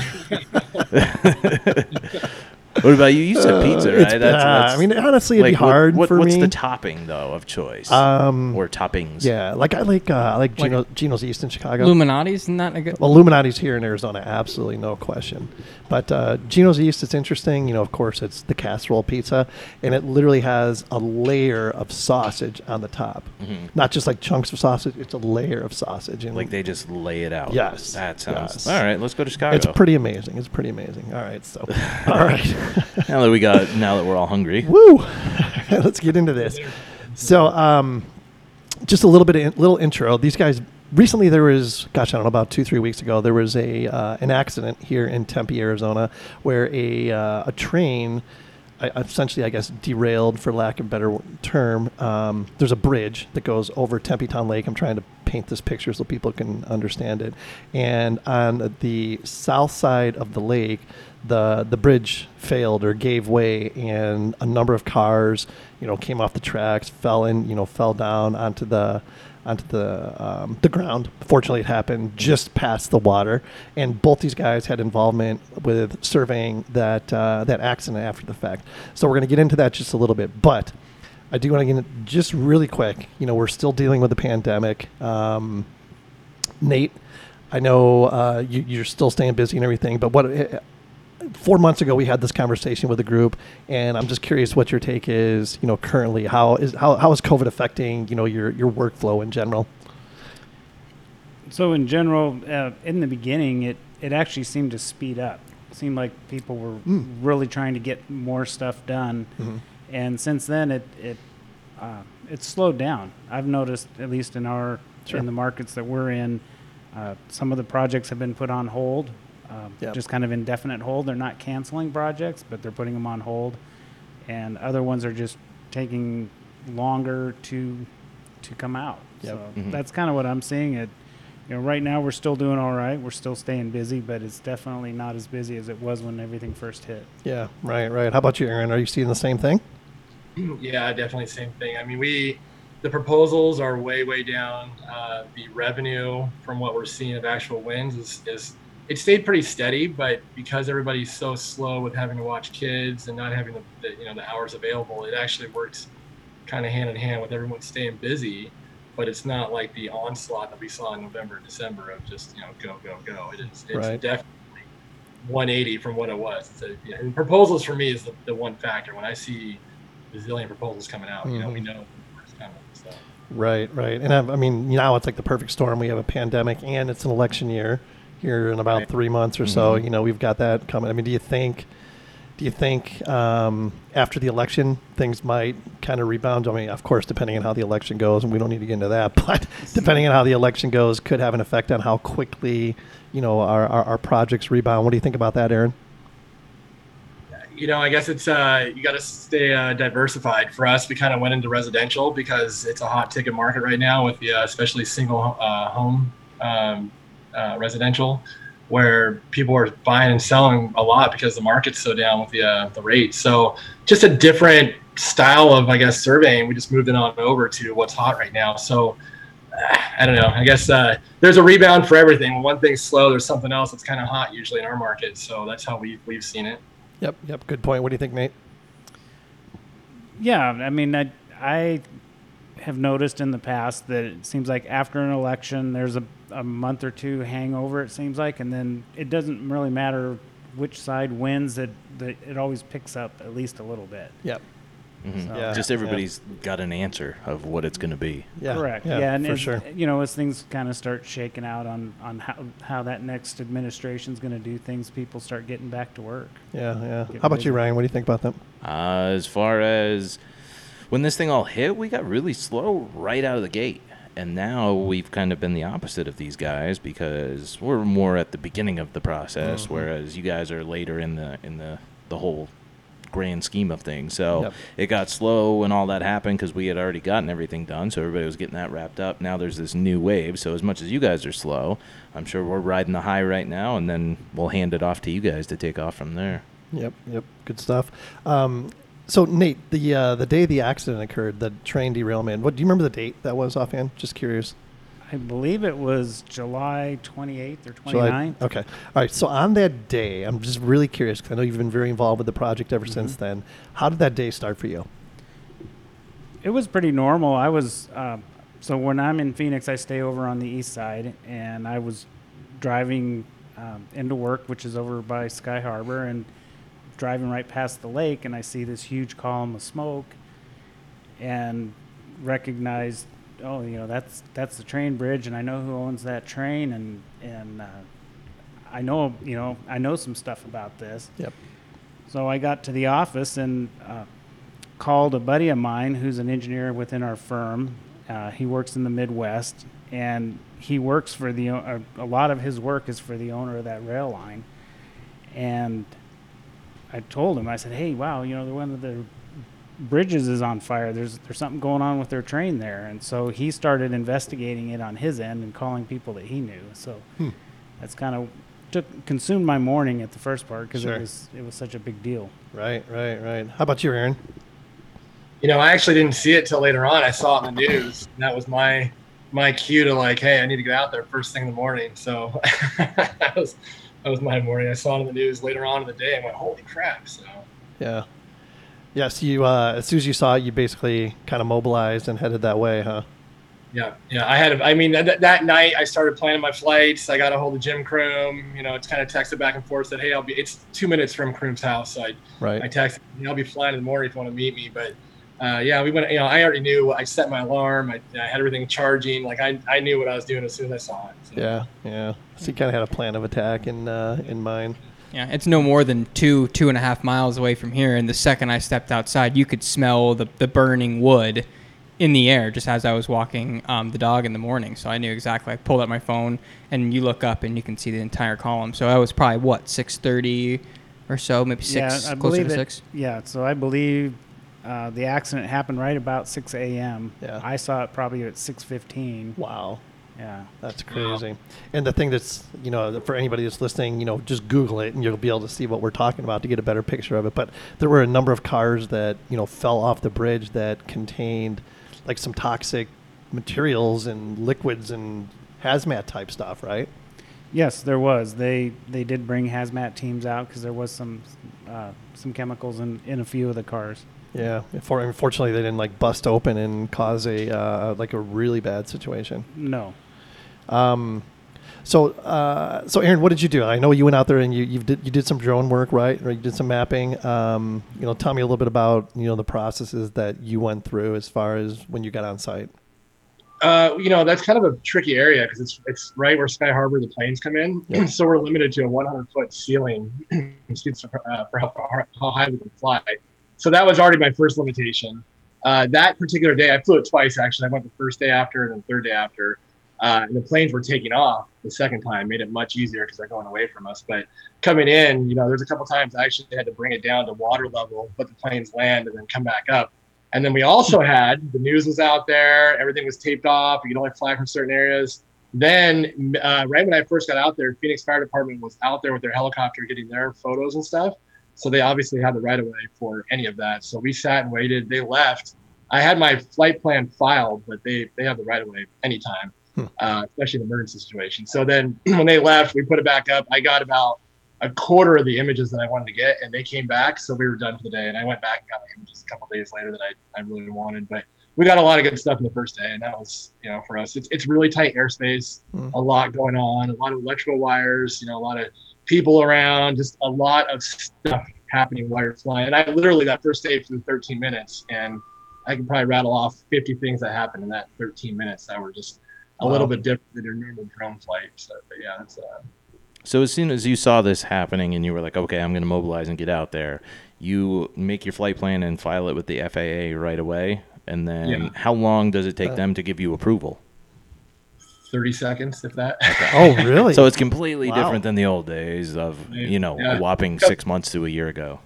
Speaker 4: what about you? You said pizza,
Speaker 3: Uh, it's-
Speaker 4: That's,
Speaker 3: uh,
Speaker 4: that's-
Speaker 3: I mean, honestly, it'd be
Speaker 4: like, what-
Speaker 3: hard
Speaker 4: what-
Speaker 3: for
Speaker 4: what's
Speaker 3: me.
Speaker 4: the topping though of choice?
Speaker 3: Um,
Speaker 4: or toppings?
Speaker 3: Yeah, like I like uh, I like
Speaker 5: Like-
Speaker 3: Gino, Gino's East in Chicago.
Speaker 5: Illuminati's not a good.
Speaker 3: Well, Illuminati's here in Arizona, absolutely no question. But uh, Gino's East, it's interesting. You know, of course, it's the casserole pizza, and it literally has a layer of sausage on the top.
Speaker 4: Mhm.
Speaker 3: Not just like chunks of sausage; it's a layer of sausage. And
Speaker 4: Like they just lay it out.
Speaker 3: Yes,
Speaker 4: That sounds.
Speaker 3: yes.
Speaker 4: All right, let's go to Chicago.
Speaker 3: it's pretty amazing. It's pretty amazing. All right, so all right,
Speaker 4: now that we got, now that we're all hungry.
Speaker 3: woo, let's get into this. So, um, just a little bit of little intro. These guys recently there was, gosh, I don't know, about two three weeks ago, there was a uh, an accident here in Tempe, Arizona, where a uh, a train. Essentially, I guess derailed, for lack of a better term. Um, there's a bridge that goes over Tempe Town Lake. I'm trying to paint this picture so people can understand it. And on the south side of the lake, the the bridge failed or gave way, and a number of cars, you know, came off the tracks, fell in, you know, fell down onto the onto the um, the ground. Fortunately, it happened just past the water, and both these guys had involvement with surveying that uh, that accident after the fact. So we're going to get into that just a little bit, but I do want to get just really quick. You know, we're still dealing with the pandemic. Um, Nate, I know uh, you, you're still staying busy and everything, but what? Four months ago, we had this conversation with the group, and I'm just curious what your take is. You know, currently, how is how, how is COVID affecting you know your your workflow in general?
Speaker 6: So in general, uh, in the beginning, it it actually seemed to speed up. It seemed like people were
Speaker 3: Mm.
Speaker 6: really trying to get more stuff done,
Speaker 3: Mhm.
Speaker 6: and since then, it it uh, it's slowed down. I've noticed, at least in our
Speaker 3: Sure.
Speaker 6: in the markets that we're in, uh, some of the projects have been put on hold, um,
Speaker 3: Yep.
Speaker 6: just kind of indefinite hold. They're not canceling projects, but they're putting them on hold, and other ones are just taking longer to to come out.
Speaker 3: Yep.
Speaker 6: So
Speaker 4: Mhm.
Speaker 6: that's kind of what I'm seeing. It, you know, right now we're still doing all right. We're still staying busy, but it's definitely not as busy as it was when everything first hit.
Speaker 3: Yeah, right, right. How about you, Aaron? Are you seeing the same thing?
Speaker 7: Yeah, definitely same thing. I mean, we the proposals are way way down. Uh, the revenue from what we're seeing of actual wins is is it stayed pretty steady, but because everybody's so slow with having to watch kids and not having the, the you know the hours available, it actually works kind of hand in hand with everyone staying busy. But it's not like the onslaught that we saw in November and December of just you know go go go. It is it's
Speaker 3: Right.
Speaker 7: definitely 180 from what it was. It's a, you know, and proposals for me is the, the one factor. When I see a zillion proposals coming out, you know, we
Speaker 3: Mhm.
Speaker 7: know it's coming. So.
Speaker 3: Right, right. And I, I mean, now it's like the perfect storm. We have a pandemic and it's an election year here in about
Speaker 7: Right.
Speaker 3: three months or so.
Speaker 4: Mhm.
Speaker 3: You know, we've got that coming. I mean, do you think, do you think um, after the election things might kind of rebound? I mean, of course, depending on how the election goes, and we don't need to get into that, but depending on how the election goes, could have an effect on how quickly, you know, our, our, our projects rebound. What do you think about that, Aaron?
Speaker 7: you know, I guess it's uh, you got to stay uh, diversified. For us, we kind of went into residential because it's a hot ticket market right now with the uh, especially single uh, home um, uh, residential, where people are buying and selling a lot because the market's so down with the uh, the rates. So just a different style of I guess surveying. We just moved it on over to what's hot right now. So. uh, I don't know. I guess uh, there's a rebound for everything. When one thing's slow, there's something else that's kind of hot usually in our market. So that's how we we've seen it.
Speaker 3: Yep, yep. Good point. What do you think, Nate?
Speaker 6: Yeah, I mean, I, I have noticed in the past that it seems like after an election, there's a, a month or two hangover, it seems like, and then it doesn't really matter which side wins, it, that it always picks up at least a little bit.
Speaker 3: Yep.
Speaker 4: Mhm.
Speaker 6: So-
Speaker 3: Yeah.
Speaker 4: Just everybody's got an answer of what it's going to be.
Speaker 3: Yeah,
Speaker 6: Correct.
Speaker 3: Yeah,
Speaker 6: Yeah, and
Speaker 3: for sure.
Speaker 6: you know, as things kind of start shaking out on on how how that next administration's going to do things, people start getting back to work.
Speaker 3: Yeah, yeah.
Speaker 6: Get
Speaker 3: How about you. Ryan? What do you think about that?
Speaker 4: Uh, as far as when this thing all hit, we got really slow right out of the gate. And now we've kind of been the opposite of these guys because we're more at the beginning of the process,
Speaker 3: Mm-hmm.
Speaker 4: whereas you guys are later in the in the the whole grand scheme of things. So
Speaker 3: Yep.
Speaker 4: it got slow when all that happened because we had already gotten everything done. So everybody was getting that wrapped up. Now there's this new wave. So as much as you guys are slow, I'm sure we're riding the high right now, and then we'll hand it off to you guys to take off from there.
Speaker 3: Yep, yep, good stuff. Um, so Nate, the uh, the day the accident occurred, the train derailment. What do you remember the date that was offhand? Just curious.
Speaker 6: I believe it was July 28th or
Speaker 3: July-
Speaker 6: 29th.
Speaker 3: Okay. All right. So on that day, I'm just really curious because I know you've been very involved with the project ever since
Speaker 6: Mm-hmm.
Speaker 3: then. How did that day start for you?
Speaker 6: It was pretty normal. I was uh, so when I'm in Phoenix, I stay over on the east side, and I was driving um, into work, which is over by Sky Harbor, and driving right past the lake, and I see this huge column of smoke, and recognize, oh, you know, that's that's the train bridge, and I know who owns that train, and and uh, I know, you know, I know some stuff about this.
Speaker 3: Yep.
Speaker 6: So I got to the office and uh, called a buddy of mine who's an engineer within our firm. Uh, he works in the Midwest, and he works for the. a lot of his work is for the owner of that rail line. And I told him, I said, "Hey, wow, you know, one of the bridges is on fire. There's there's something going on with their train there." And so he started investigating it on his end and calling people that he knew. So
Speaker 3: Hmm.
Speaker 6: that's kind of took consumed my morning at the first part because
Speaker 3: Sure.
Speaker 6: it was it was such a big deal.
Speaker 3: Right, right, right. How about you, Aaron?
Speaker 7: You know, I actually didn't see it till later on. I saw it in the news, and that was my my cue to like, hey, I need to get out there first thing in the morning. So that was that was my morning. I saw it in the news later on in the day. and went, holy crap! So
Speaker 3: Yeah. Yes, you. Uh, as soon as you saw it, you basically kind of mobilized and headed that way, huh?
Speaker 7: yeah, yeah. I had. I mean, that, that night I started planning my flights. I got a hold of Jim Croom. You know, it's kind of texted back and forth. Said, hey, I'll be. It's two minutes from Croom's house. So I I texted, I'll be flying in the morning if you want to meet me. But uh, yeah, we went, you know, I already knew, I set my alarm. I, I had everything charging. Like I, I knew what I was doing as soon as I saw it. So.
Speaker 3: Yeah, yeah. So you kind of had a plan of attack in uh, in mind.
Speaker 5: Yeah, it's no more than two, two and a half miles away from here. And the second I stepped outside, you could smell the, the burning wood in the air just as I was walking um, the dog in the morning. So I knew exactly. I pulled out my phone, and you look up and you can see the entire column. So I was probably what six thirty or so, maybe six,
Speaker 6: yeah, I
Speaker 5: closer
Speaker 6: believe
Speaker 5: to
Speaker 6: it-
Speaker 5: six.
Speaker 6: Yeah, so I believe uh, the accident happened right about 6 a.m.
Speaker 3: Yeah.
Speaker 6: I saw it probably at 6:15.
Speaker 3: Wow.
Speaker 6: Yeah.
Speaker 3: That's crazy. And the thing that's, you know, for anybody that's listening, you know, just Google it and you'll be able to see what we're talking about to get a better picture of it. But there were a number of cars that, you know, fell off the bridge that contained like some toxic materials and liquids and hazmat type stuff, right?
Speaker 6: Yes, there was. They they did bring hazmat teams out because there was some uh, some chemicals in, in a few of the cars.
Speaker 3: Yeah. For, unfortunately, they didn't like bust open and cause a, uh, like a really bad situation.
Speaker 6: No.
Speaker 3: Um, so, uh, so Aaron, what did you do? I know you went out there and you you did you did some drone work, right? Or you did some mapping. Um, you know, tell me a little bit about you know the processes that you went through as far as when you got on site.
Speaker 7: Uh, you know, that's kind of a tricky area because it's it's right where Sky Harbor the planes come in.
Speaker 3: Yeah.
Speaker 7: so we're limited to a 100 foot ceiling excuse me, uh, for how, far- how high we can fly. So that was already my first limitation. Uh, that particular day, I flew it twice actually. I went the first day after and then the third day after. Uh, and the planes were taking off the second time, made it much easier because they're going away from us. But coming in, you know, there's a couple times I actually had to bring it down to water level, let the planes land, and then come back up. And then we also had the news was out there, everything was taped off. You could only fly from certain areas. Then, uh, right when I first got out there, Phoenix Fire Department was out there with their helicopter getting their photos and stuff. So they obviously had the right of way for any of that. So we sat and waited. They left. I had my flight plan filed, but they they have the right of way anytime,
Speaker 3: Hmm.
Speaker 7: uh, especially in emergency situation. So then when they left, we put it back up. I got about a quarter of the images that I wanted to get, and they came back, so we were done for the day. And I went back and got the images a couple days later that I, I really wanted, but we got a lot of good stuff in the first day, and that was you know for us, it's it's really tight airspace,
Speaker 3: Hmm.
Speaker 7: a lot going on, a lot of electrical wires, you know, a lot of people around, just a lot of stuff happening while you're flying. And I literally that first day flew 13 minutes, and I could probably rattle off 50 things that happened in that 13 minutes that were just a little bit different than your normal drone flight. So, but yeah, it's uh,
Speaker 4: So as soon as you saw this happening and you were like, okay, I'm going to mobilize and get out there, you make your flight plan and file it with the FAA right away. And then
Speaker 7: Yeah.
Speaker 4: how long does it take them to give you approval?
Speaker 7: 30 seconds, if that.
Speaker 3: Oh, really?
Speaker 4: So it's completely
Speaker 3: Wow.
Speaker 4: different than the old days of, you know,
Speaker 7: Yeah.
Speaker 4: a whopping six months to a year ago.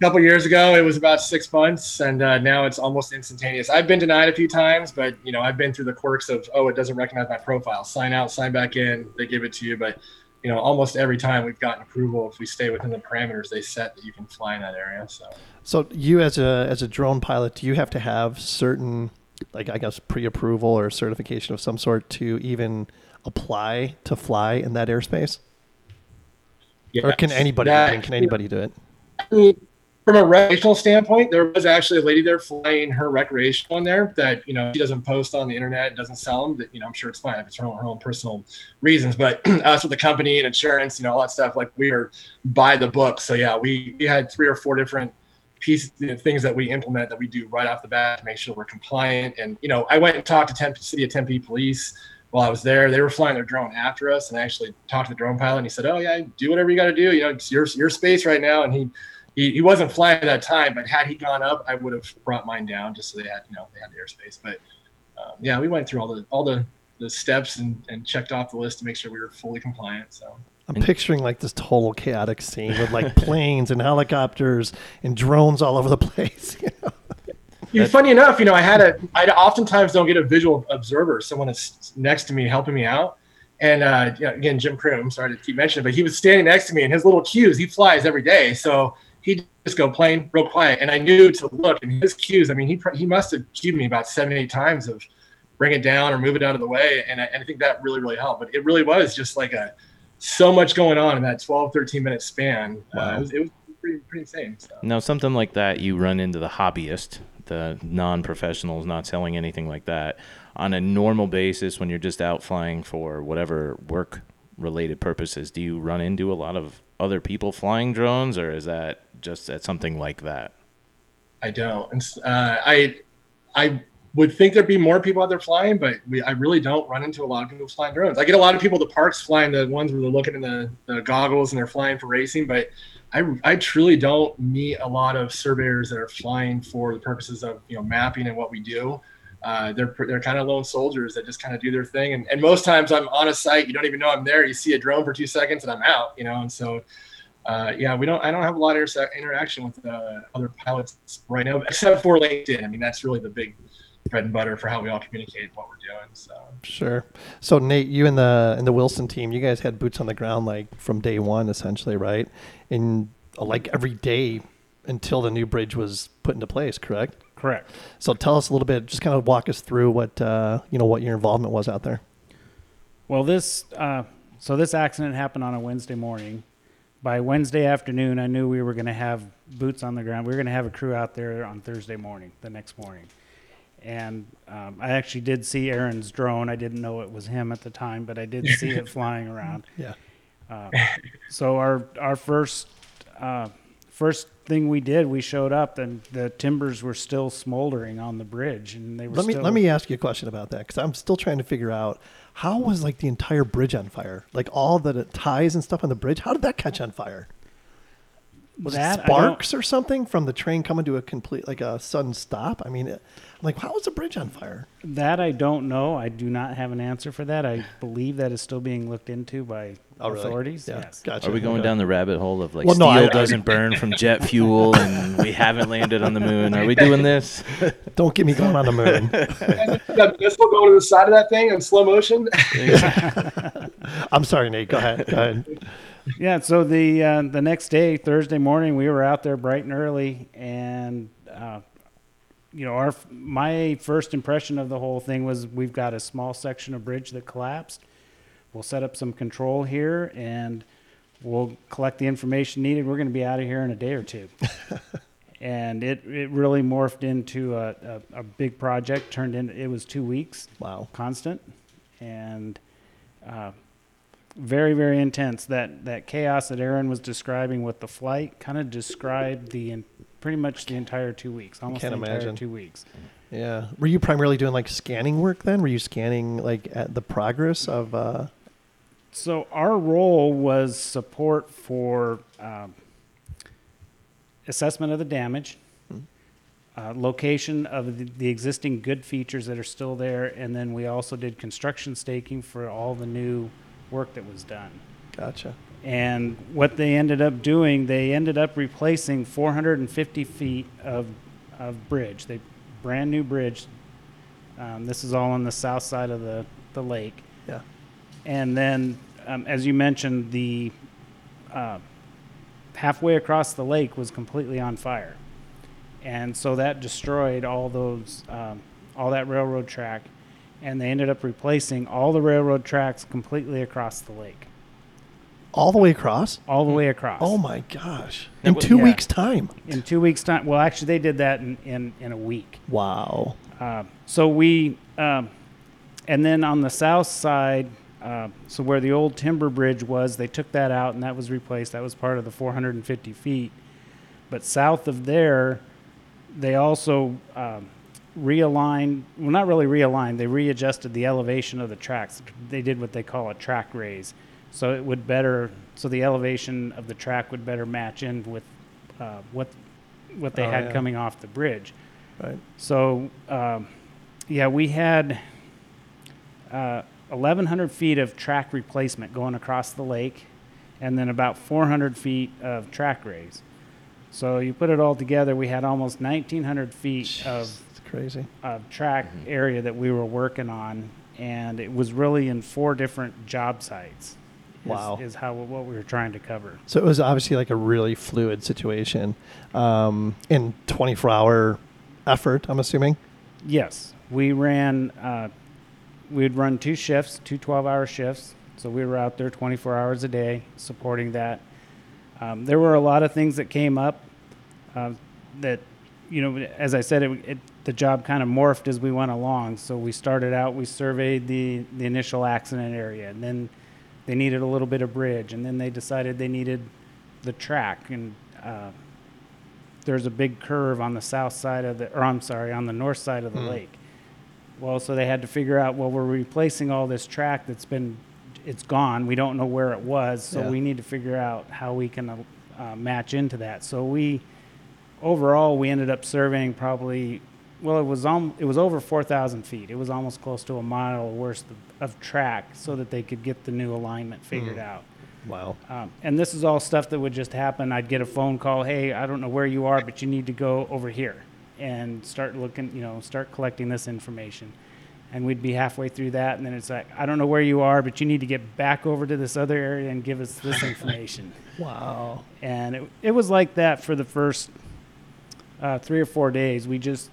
Speaker 7: A couple years ago, it was about six months, and uh, now it's almost instantaneous. I've been denied a few times, but you know, I've been through the quirks of oh, it doesn't recognize my profile. Sign out, sign back in. They give it to you, but you know, almost every time we've gotten approval if we stay within the parameters they set that you can fly in that area. So
Speaker 3: So you as a as a drone pilot, do you have to have certain like I guess pre-approval or certification of some sort to even apply to fly in that airspace? Or can anybody
Speaker 7: that-
Speaker 3: can anybody do it?
Speaker 7: I mean, from a recreational standpoint, there was actually a lady there flying her recreational one there that, you know, she doesn't post on the internet, doesn't sell them. That, you know, I'm sure it's fine if it's her own, her own personal reasons. But us with the company and insurance, you know, all that stuff, like we are by the book. So yeah, we, we had three or four different pieces, things that we implement that we do right off the bat to make sure we're compliant. And, you know, I went and talked to Tempe City of Tempe police while I was there. They were flying their drone after us and I actually talked to the drone pilot and he said, Oh yeah, do whatever you got to do. You know, it's your, your space right now. And he, he, he wasn't flying at that time, but had he gone up, I would have brought mine down just so they had, you know, they had the airspace. But um, yeah, we went through all the all the, the steps and, and checked off the list to make sure we were fully compliant. So
Speaker 3: I'm picturing like this total chaotic scene with like planes and helicopters and drones all over the place. you know?
Speaker 7: Yeah, funny enough, you know, I had a, I oftentimes don't get a visual observer, someone that's next to me helping me out. And uh, yeah, again, Jim Crum, sorry to keep mentioning, it, but he was standing next to me and his little cues, he flies every day. So he'd just go plane real quiet. And I knew to look and his cues, I mean, he, he must have cued me about seven, eight times of bring it down or move it out of the way. And I, and I think that really, really helped. But it really was just like a, so much going on in that 12, 13 minute span. Uh, it, was, it was pretty, pretty insane. So.
Speaker 4: Now, something like that, you run into the hobbyist, the non professionals not selling anything like that. On a normal basis, when you're just out flying for whatever work related purposes, do you run into a lot of other people flying drones, or is that just at something like that?
Speaker 7: I don't. Uh, I I would think there'd be more people out there flying, but we I really don't run into a lot of people flying drones. I get a lot of people at the parks flying the ones where they're looking in the, the goggles and they're flying for racing, but I, I truly don't meet a lot of surveyors that are flying for the purposes of you know mapping and what we do. Uh, they're they're kind of lone soldiers that just kind of do their thing, and, and most times I'm on a site, you don't even know I'm there. You see a drone for two seconds and I'm out, you know, and so uh, yeah, we don't. I don't have a lot of inter- interaction with uh, other pilots right now, except for LinkedIn. I mean, that's really the big bread and butter for how we all communicate what we're doing. So
Speaker 3: Sure. So Nate, you and the and the Wilson team, you guys had boots on the ground like from day one, essentially, right? And uh, like every day until the new bridge was put into place, correct?
Speaker 6: Correct.
Speaker 3: So tell us a little bit, just kind of walk us through what uh, you know what your involvement was out there.
Speaker 6: Well, this uh, so this accident happened on a Wednesday morning. By Wednesday afternoon, I knew we were going to have boots on the ground. We were going to have a crew out there on Thursday morning, the next morning. And um, I actually did see Aaron's drone. I didn't know it was him at the time, but I did see it flying around.
Speaker 3: Yeah.
Speaker 6: Uh, so our our first uh, first thing we did, we showed up and the timbers were still smoldering on the bridge, and they were
Speaker 3: Let me
Speaker 6: still,
Speaker 3: let me ask you a question about that because I'm still trying to figure out how was like the entire bridge on fire, like all the ties and stuff on the bridge. How did that catch on fire? Was
Speaker 6: That,
Speaker 3: it sparks or something from the train coming to a complete like a sudden stop? I mean, like how was the bridge on fire?
Speaker 6: That I don't know. I do not have an answer for that. I believe that is still being looked into by
Speaker 3: Oh, really?
Speaker 6: authorities.
Speaker 3: Yeah,
Speaker 6: Yes.
Speaker 3: gotcha.
Speaker 4: Are we going down the rabbit hole of like
Speaker 3: Well, no,
Speaker 4: steel
Speaker 3: I- I-
Speaker 4: doesn't burn from jet fuel and we haven't landed on the moon? Are we doing this?
Speaker 3: Don't get me going on the moon.
Speaker 7: that missile going to the side of that thing in slow motion.
Speaker 3: I'm sorry, Nate. Go ahead. Go ahead.
Speaker 6: Yeah. So the uh, the next day, Thursday morning, we were out there bright and early, and uh, you know, our my first impression of the whole thing was we've got a small section of bridge that collapsed. We'll set up some control here, and we'll collect the information needed. We're going to be out of here in a day or two. and it, it really morphed into a, a, a big project. Turned in it was two weeks.
Speaker 3: Wow.
Speaker 6: constant, and uh, very very intense. That that chaos that Aaron was describing with the flight kind of described the pretty much the entire two weeks, almost
Speaker 3: can't
Speaker 6: the entire
Speaker 3: imagine.
Speaker 6: two weeks.
Speaker 3: Yeah. Were you primarily doing like scanning work then? Were you scanning like at the progress of? Uh,
Speaker 6: So our role was support for um, assessment of the damage, uh, location of the, the existing good features that are still there, and then we also did construction staking for all the new work that was done.
Speaker 3: gotcha.
Speaker 6: And what they ended up doing, they ended up replacing 450 feet of, of bridge. They brand new bridge. Um, this is all on the south side of the, the lake.
Speaker 3: Yeah.
Speaker 6: And then, um, as you mentioned, the uh, halfway across the lake was completely on fire, and so that destroyed all those, um, all that railroad track, and they ended up replacing all the railroad tracks completely across the lake,
Speaker 3: All the way across.
Speaker 6: all the way across.
Speaker 3: Oh my gosh! In
Speaker 4: was-
Speaker 3: two
Speaker 6: yeah.
Speaker 3: weeks' time.
Speaker 6: In two weeks' time. Well, actually, they did that in in, in a week.
Speaker 3: Wow.
Speaker 6: Uh, so we, um, and then on the south side, uh, so where the old timber bridge was, they took that out and that was replaced. That was part of the 450 feet. But south of there, they also um, realigned, well, not really realigned, they readjusted the elevation of the tracks. They did what they call a track raise. So it would better, so the elevation of the track would better match in with uh, what, what they
Speaker 3: Oh,
Speaker 6: had
Speaker 3: yeah.
Speaker 6: coming off the bridge.
Speaker 3: Right.
Speaker 6: So, um, yeah, we had uh, 1,100 feet of track replacement going across the lake, and then about 400 feet of track raise. So you put it all together, we had almost 1,900 feet of,
Speaker 3: crazy.
Speaker 6: of track area that we were working on, and it was really in four different job sites. Is-
Speaker 3: Wow.
Speaker 6: Is how what we were trying to cover.
Speaker 3: So it was obviously like a really fluid situation, um, in 24 hour effort. I'm assuming.
Speaker 6: Yes, we ran. Uh, we'd run two shifts, two 12-hour shifts. So we were out there 24 hours a day supporting that. Um, there were a lot of things that came up uh, that, you know, as I said, it, it, the job kind of morphed as we went along. So we started out, we surveyed the the initial accident area, and then they needed a little bit of bridge, and then they decided they needed the track and. Uh, there's a big curve on the south side of the, or I'm sorry, on the north side of the lake. Well, so they had to figure out, well, we're replacing all this track that's been, it's gone. We don't know where it was, so
Speaker 3: Yeah.
Speaker 6: we need to figure out how we can uh, match into that. So we, overall, we ended up surveying probably, well, it was it was over 4,000 feet. It was almost close to a mile or worse of, track, so that they could get the new alignment figured out.
Speaker 3: Wow.
Speaker 6: Um, and this is all stuff that would just happen. I'd get a phone call, hey, I don't know where you are, but you need to go over here and start looking, you know, start collecting this information. And we'd be halfway through that, and then it's like, I don't know where you are, but you need to get back over to this other area and give us this information.
Speaker 3: Wow.
Speaker 6: and it, it was like that for the first uh, three or four days. We just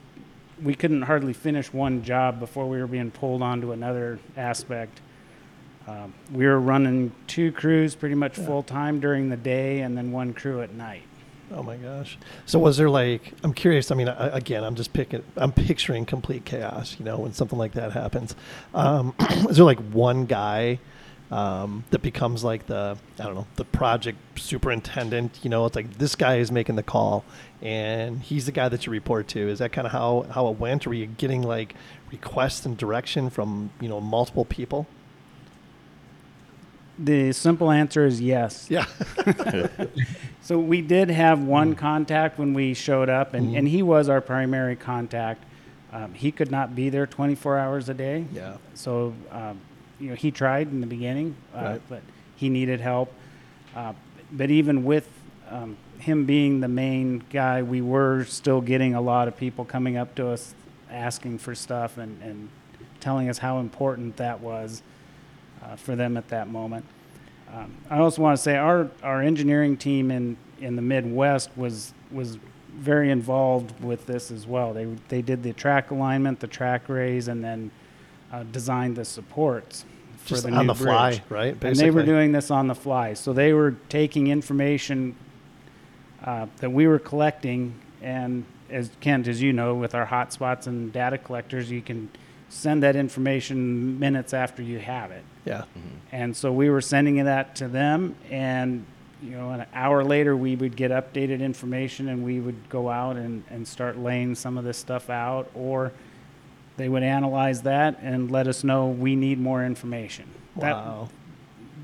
Speaker 6: we couldn't hardly finish one job before we were being pulled onto another aspect. Um, we were running two crews pretty much full time during the day, and then one crew at night.
Speaker 3: Oh my gosh. So was there like I'm curious. I mean, I, again, I'm just picking. I'm picturing complete chaos. You know, when something like that happens. Um, is there like one guy um, that becomes like the I don't know the project superintendent? You know, it's like this guy is making the call, and he's the guy that you report to. Is that kind of how how it went? Or were you getting like requests and direction from you know multiple people?
Speaker 6: The simple answer is yes.
Speaker 3: Yeah.
Speaker 6: So we did have one contact when we showed up, and, and he was our primary contact. Um, he could not be there 24 hours a day.
Speaker 3: Yeah.
Speaker 6: So, um, you know, he tried in the beginning, uh,
Speaker 3: Right.
Speaker 6: but he needed help. Uh, but even with um, him being the main guy, we were still getting a lot of people coming up to us asking for stuff and, and telling us how important that was uh, for them at that moment. Um, I also want to say our, our engineering team in, in the Midwest was was very involved with this as well. They they did the track alignment, the track raise, and then uh, designed the supports for
Speaker 3: Just
Speaker 6: the
Speaker 3: on
Speaker 6: new
Speaker 3: the fly,
Speaker 6: bridge.
Speaker 3: right?
Speaker 6: And they were doing this on the fly. So they were taking information uh, that we were collecting, and as Kent, as you know, with our hotspots and data collectors, you can send that information minutes after you have it.
Speaker 3: Yeah.
Speaker 6: And so we were sending that to them, and you know, an hour later we would get updated information, and we would go out and, and start laying some of this stuff out, or they would analyze that and let us know we need more information. That-
Speaker 3: Wow.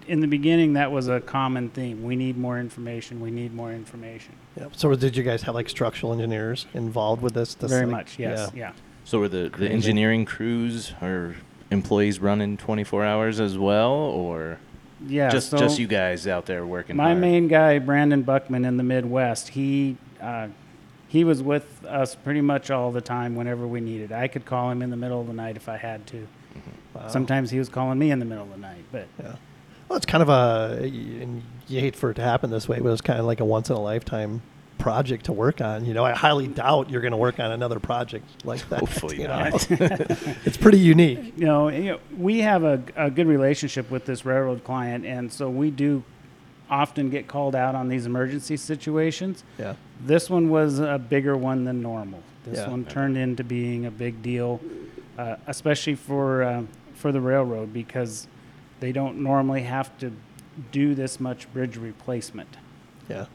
Speaker 6: in the beginning, that was a common theme. We need more information. We need more information.
Speaker 3: Yep. So did you guys have like structural engineers involved with this? This,
Speaker 6: Very
Speaker 3: like-
Speaker 6: much, yes, yeah.
Speaker 4: So were the, the engineering crews or employees running 24 hours as well, or
Speaker 6: Yeah,
Speaker 4: just
Speaker 6: so
Speaker 4: just you guys out there working?
Speaker 6: My
Speaker 4: hard?
Speaker 6: main guy, Brandon Buckman in the Midwest, he uh, he was with us pretty much all the time whenever we needed. I could call him in the middle of the night if I had to.
Speaker 3: Wow.
Speaker 6: Sometimes he was calling me in the middle of the night, but
Speaker 3: Yeah. Well, it's kind of a, and you hate for it to happen this way, but it's kind of like a once in a lifetime project to work on. You know, I highly doubt you're going to work on another project like that.
Speaker 4: Hopefully
Speaker 3: you
Speaker 4: not.
Speaker 3: know? it's pretty unique.
Speaker 6: you know, you know, we have a, a good relationship with this railroad client, and so we do often get called out on these emergency situations.
Speaker 3: Yeah.
Speaker 6: This one was a bigger one than normal. This
Speaker 3: Yeah.
Speaker 6: one turned into being a big deal, uh, especially for uh, for the railroad because they don't normally have to do this much bridge replacement.
Speaker 3: Yeah.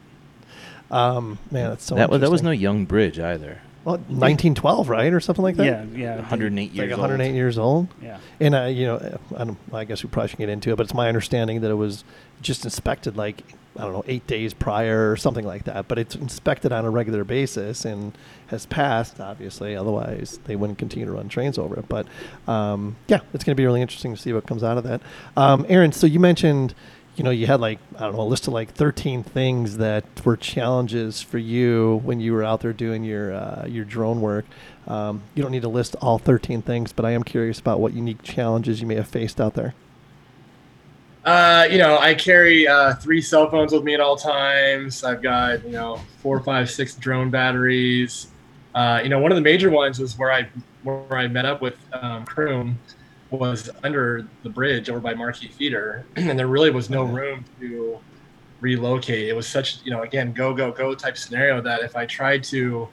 Speaker 3: Um, man, that's so
Speaker 4: that was that was no young bridge either.
Speaker 3: Well, 1912, right? Or something like that?
Speaker 6: Yeah, yeah,
Speaker 4: 108
Speaker 3: It's
Speaker 4: years
Speaker 3: like 108
Speaker 4: old.
Speaker 3: years old.
Speaker 6: Yeah.
Speaker 3: And uh, you know, I, don't, I guess we probably should get into it, but it's my understanding that it was just inspected like I don't know eight days prior or something like that. But it's inspected on a regular basis and has passed. Obviously, otherwise they wouldn't continue to run trains over it. But um, yeah, it's going to be really interesting to see what comes out of that. Um, Aaron, so you mentioned. You know, you had like I don't know a list of like 13 things that were challenges for you when you were out there doing your uh, your drone work. Um, you don't need to list all 13 things, but I am curious about what unique challenges you may have faced out there.
Speaker 7: Uh, you know, I carry uh, three cell phones with me at all times. I've got, you know, four, five, six drone batteries. Uh, you know, one of the major ones was where I where I met up with um, was under the bridge over by Marquee Theatre, and there really was no room to relocate. It was such, you know, again, go go go type scenario that if I tried to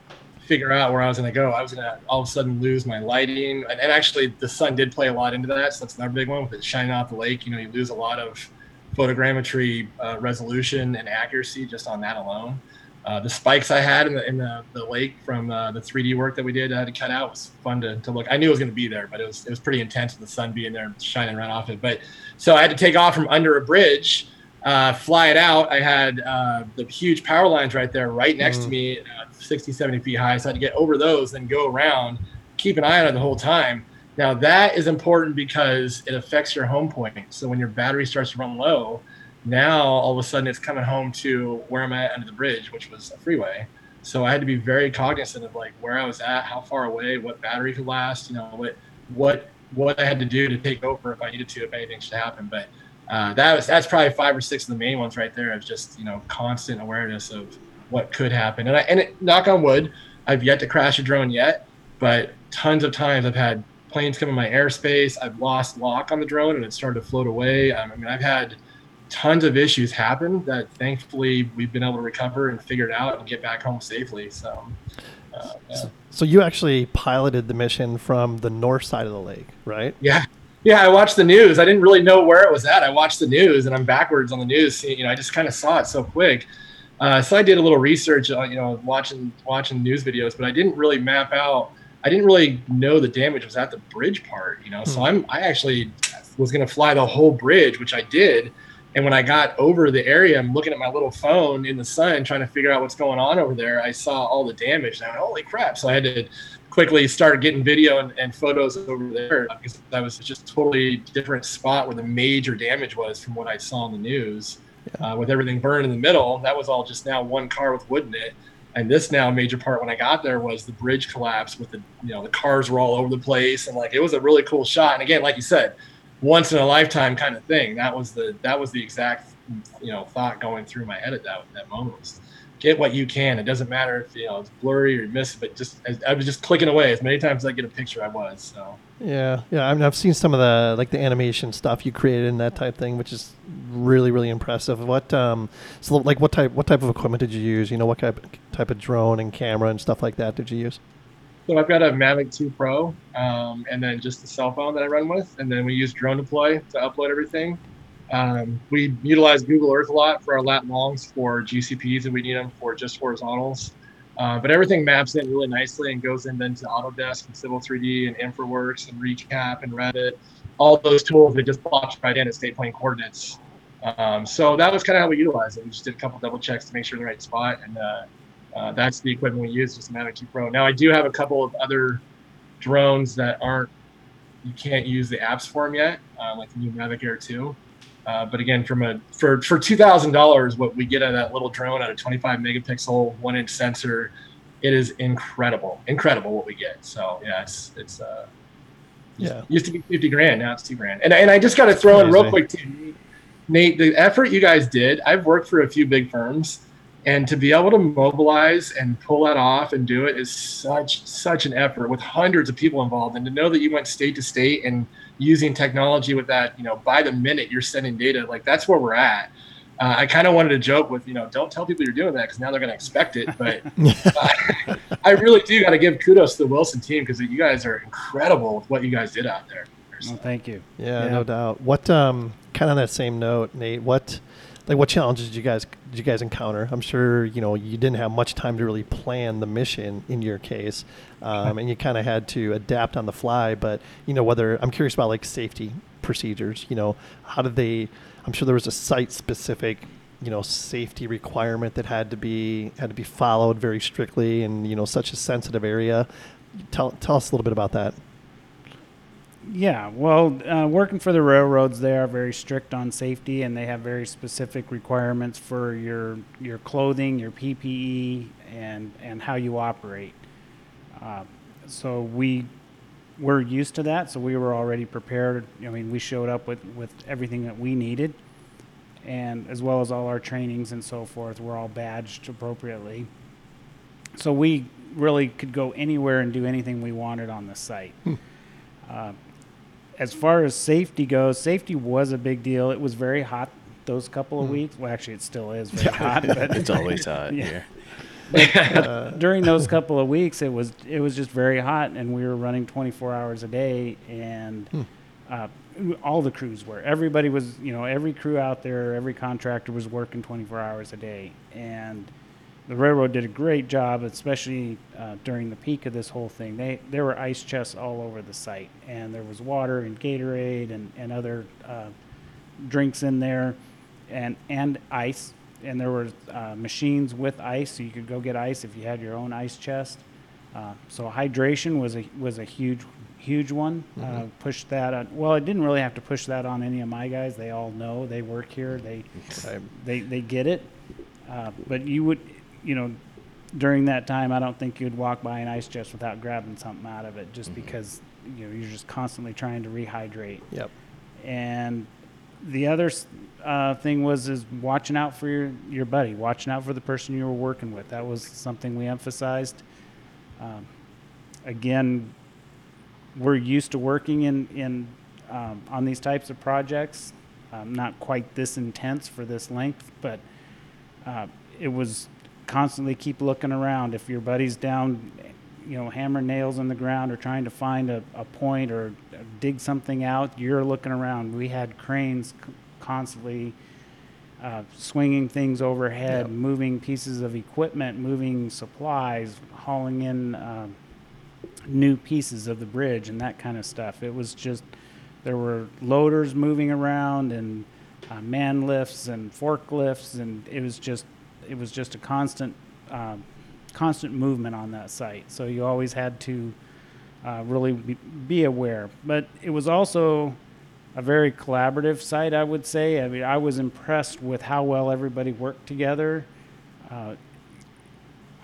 Speaker 7: figure out where I was going to go, I was going to all of a sudden lose my lighting. And, and actually, the sun did play a lot into that. So that's another big one with it shining off the lake. You know, you lose a lot of photogrammetry uh, resolution and accuracy just on that alone. Uh, the spikes I had in the in the, the lake from uh, the 3D work that we did, I had to cut out. was fun to, to look. I knew it was going to be there, but it was it was pretty intense with the sun being there, shining right off it. But so I had to take off from under a bridge, uh, fly it out. I had uh, the huge power lines right there, right next to
Speaker 3: Mm.
Speaker 7: me, uh, 60, 70 feet high. So I had to get over those, then go around, keep an eye on it the whole time. Now that is important because it affects your home point. So when your battery starts to run low, now all of a sudden it's coming home to where I'm at under the bridge, which was a freeway. So I had to be very cognizant of like where I was at, how far away, what battery could last, you know, what what what I had to do to take over if I needed to, if anything should happen. But uh, that was that's probably five or six of the main ones right there of just you know constant awareness of what could happen. And I and it, knock on wood, I've yet to crash a drone yet, but tons of times I've had planes come in my airspace. I've lost lock on the drone and it started to float away. Um, I mean, I've had tons of issues happen that thankfully we've been able to recover and figure it out and get back home safely. So, uh, yeah.
Speaker 3: So you actually piloted the mission from the north side of the lake, right?
Speaker 7: yeah. Yeah, I watched the news. I didn't really know where it was at. I watched the news, and I'm backwards on the news. You know, I just kind of saw it so quick. Uh, so I did a little research, uh, you know, watching watching news videos, but I didn't really map out. I didn't really know the damage was at the bridge part. You know, so
Speaker 3: Hmm.
Speaker 7: I'm I actually was going to fly the whole bridge, which I did. And when I got over the area, I'm looking at my little phone in the sun, trying to figure out what's going on over there. I saw all the damage, and I went, "Holy crap!" So I had to quickly start getting video and, and photos over there because that was just a totally different spot where the major damage was from what I saw in the news. Uh, with everything burned in the middle, that was all just now one car with wood in it. And this now major part when I got there was the bridge collapse with the you know the cars were all over the place and like it was a really cool shot. And again, like you said, once in a lifetime kind of thing. That was the that was the exact you know thought going through my head at that that moment was get what you can. It doesn't matter if you know it's blurry or miss, but just I was just clicking away as many times as I get a picture. I was so.
Speaker 3: Yeah, yeah. I mean, I've seen some of the like the animation stuff you created and that type thing, which is really, really impressive. What um, so like what type what type of equipment did you use? You know, what type type of drone and camera and stuff like that did you use?
Speaker 7: So I've got a Mavic 2 Pro, um, and then just the cell phone that I run with, and then we use Drone Deploy to upload everything. Um, we utilize Google Earth a lot for our lat longs for GCPs, and we need them for just horizontals. Uh, but everything maps in really nicely and goes in then to Autodesk and Civil 3D and InfraWorks and Recap and Revit. All those tools, it just plops right in at state plane coordinates. Um, so that was kind of how we utilized it. We just did a couple double checks to make sure the right spot, and uh, uh, that's the equipment we use, just Mavic 2 Pro. Now I do have a couple of other drones that aren't, you can't use the apps for them yet, uh, like the new Mavic Air 2. Uh, but again, from a for for two thousand dollars, what we get out of that little drone out of twenty five megapixel one inch sensor, it is incredible, incredible what we get. So yeah, it's it's uh,
Speaker 3: Yeah.
Speaker 7: used to be fifty grand, now it's two grand. And and I just got to throw in real quick too, Nate, the effort you guys did. I've worked for a few big firms, and to be able to mobilize and pull that off and do it is such such an effort with hundreds of people involved, and to know that you went state to state and using technology with that, you know, by the minute you're sending data, like that's where we're at. Uh, I kind of wanted to joke with, you know, don't tell people you're doing that because now they're going to expect it. But uh, I really do got to give kudos to the Wilson team because you guys are incredible with what you guys did out there.
Speaker 6: Well, thank you.
Speaker 3: Yeah,
Speaker 6: Yeah.
Speaker 3: no doubt. What um kind of on that same note, Nate, what like what challenges did you guys did you guys encounter? I'm sure, you know, you didn't have much time to really plan the mission in your case. Um, and you kind of had to adapt on the fly, but you know, whether I'm curious about like safety procedures, you know, how did they I'm sure there was a site specific you know safety requirement that had to be had to be followed very strictly and you know such a sensitive area tell tell us a little bit about that
Speaker 6: Yeah, well, uh, working for the railroads, they are very strict on safety, and they have very specific requirements for your your clothing, your PPE, and and how you operate. Uh, so we we're used to that, so we were already prepared. I mean, we showed up with with everything that we needed, and as well as all our trainings and so forth, we're all badged appropriately. So we really could go anywhere and do anything we wanted on the site. Uh, as far as safety goes, safety was a big deal. It was very hot those couple of weeks. Well, actually, it still is very hot. But
Speaker 4: It's always hot
Speaker 6: Yeah.
Speaker 4: here.
Speaker 3: uh,
Speaker 6: during those couple of weeks, it was it was just very hot, and we were running 24 hours a day, and uh, all the crews were. Everybody was, you know, every crew out there, every contractor was working 24 hours a day, and the railroad did a great job, especially uh, during the peak of this whole thing. They there were ice chests all over the site, and there was water and Gatorade and and other uh, drinks in there, and and ice. And there were uh, machines with ice, so you could go get ice if you had your own ice chest. Uh, so hydration was a was a huge huge one. Uh, pushed that on. Well, I didn't really have to push that on any of my guys. They all know. They work here. They
Speaker 3: Right.
Speaker 6: they they get it. Uh, but you would, you know, during that time, I don't think you'd walk by an ice chest without grabbing something out of it, just because you know you're just constantly trying to rehydrate.
Speaker 3: Yep.
Speaker 6: And the other uh, thing was is watching out for your your buddy, watching out for the person you were working with. That was something we emphasized. Um, again, we're used to working in in um, on these types of projects. Um, not quite this intense for this length, but uh, it was constantly keep looking around. If your buddy's down, you know, hammering nails in the ground or trying to find a, a point or dig something out, you're looking around. We had cranes c- constantly uh, swinging things overhead,
Speaker 3: Yep.
Speaker 6: moving pieces of equipment, moving supplies, hauling in um, new pieces of the bridge and that kind of stuff. It was just there were loaders moving around and uh, man lifts and forklifts, and it was just it was just a constant um, constant movement on that site. So you always had to uh, really be, be aware. But it was also a very collaborative site, I would say. I mean, I was impressed with how well everybody worked together. Uh,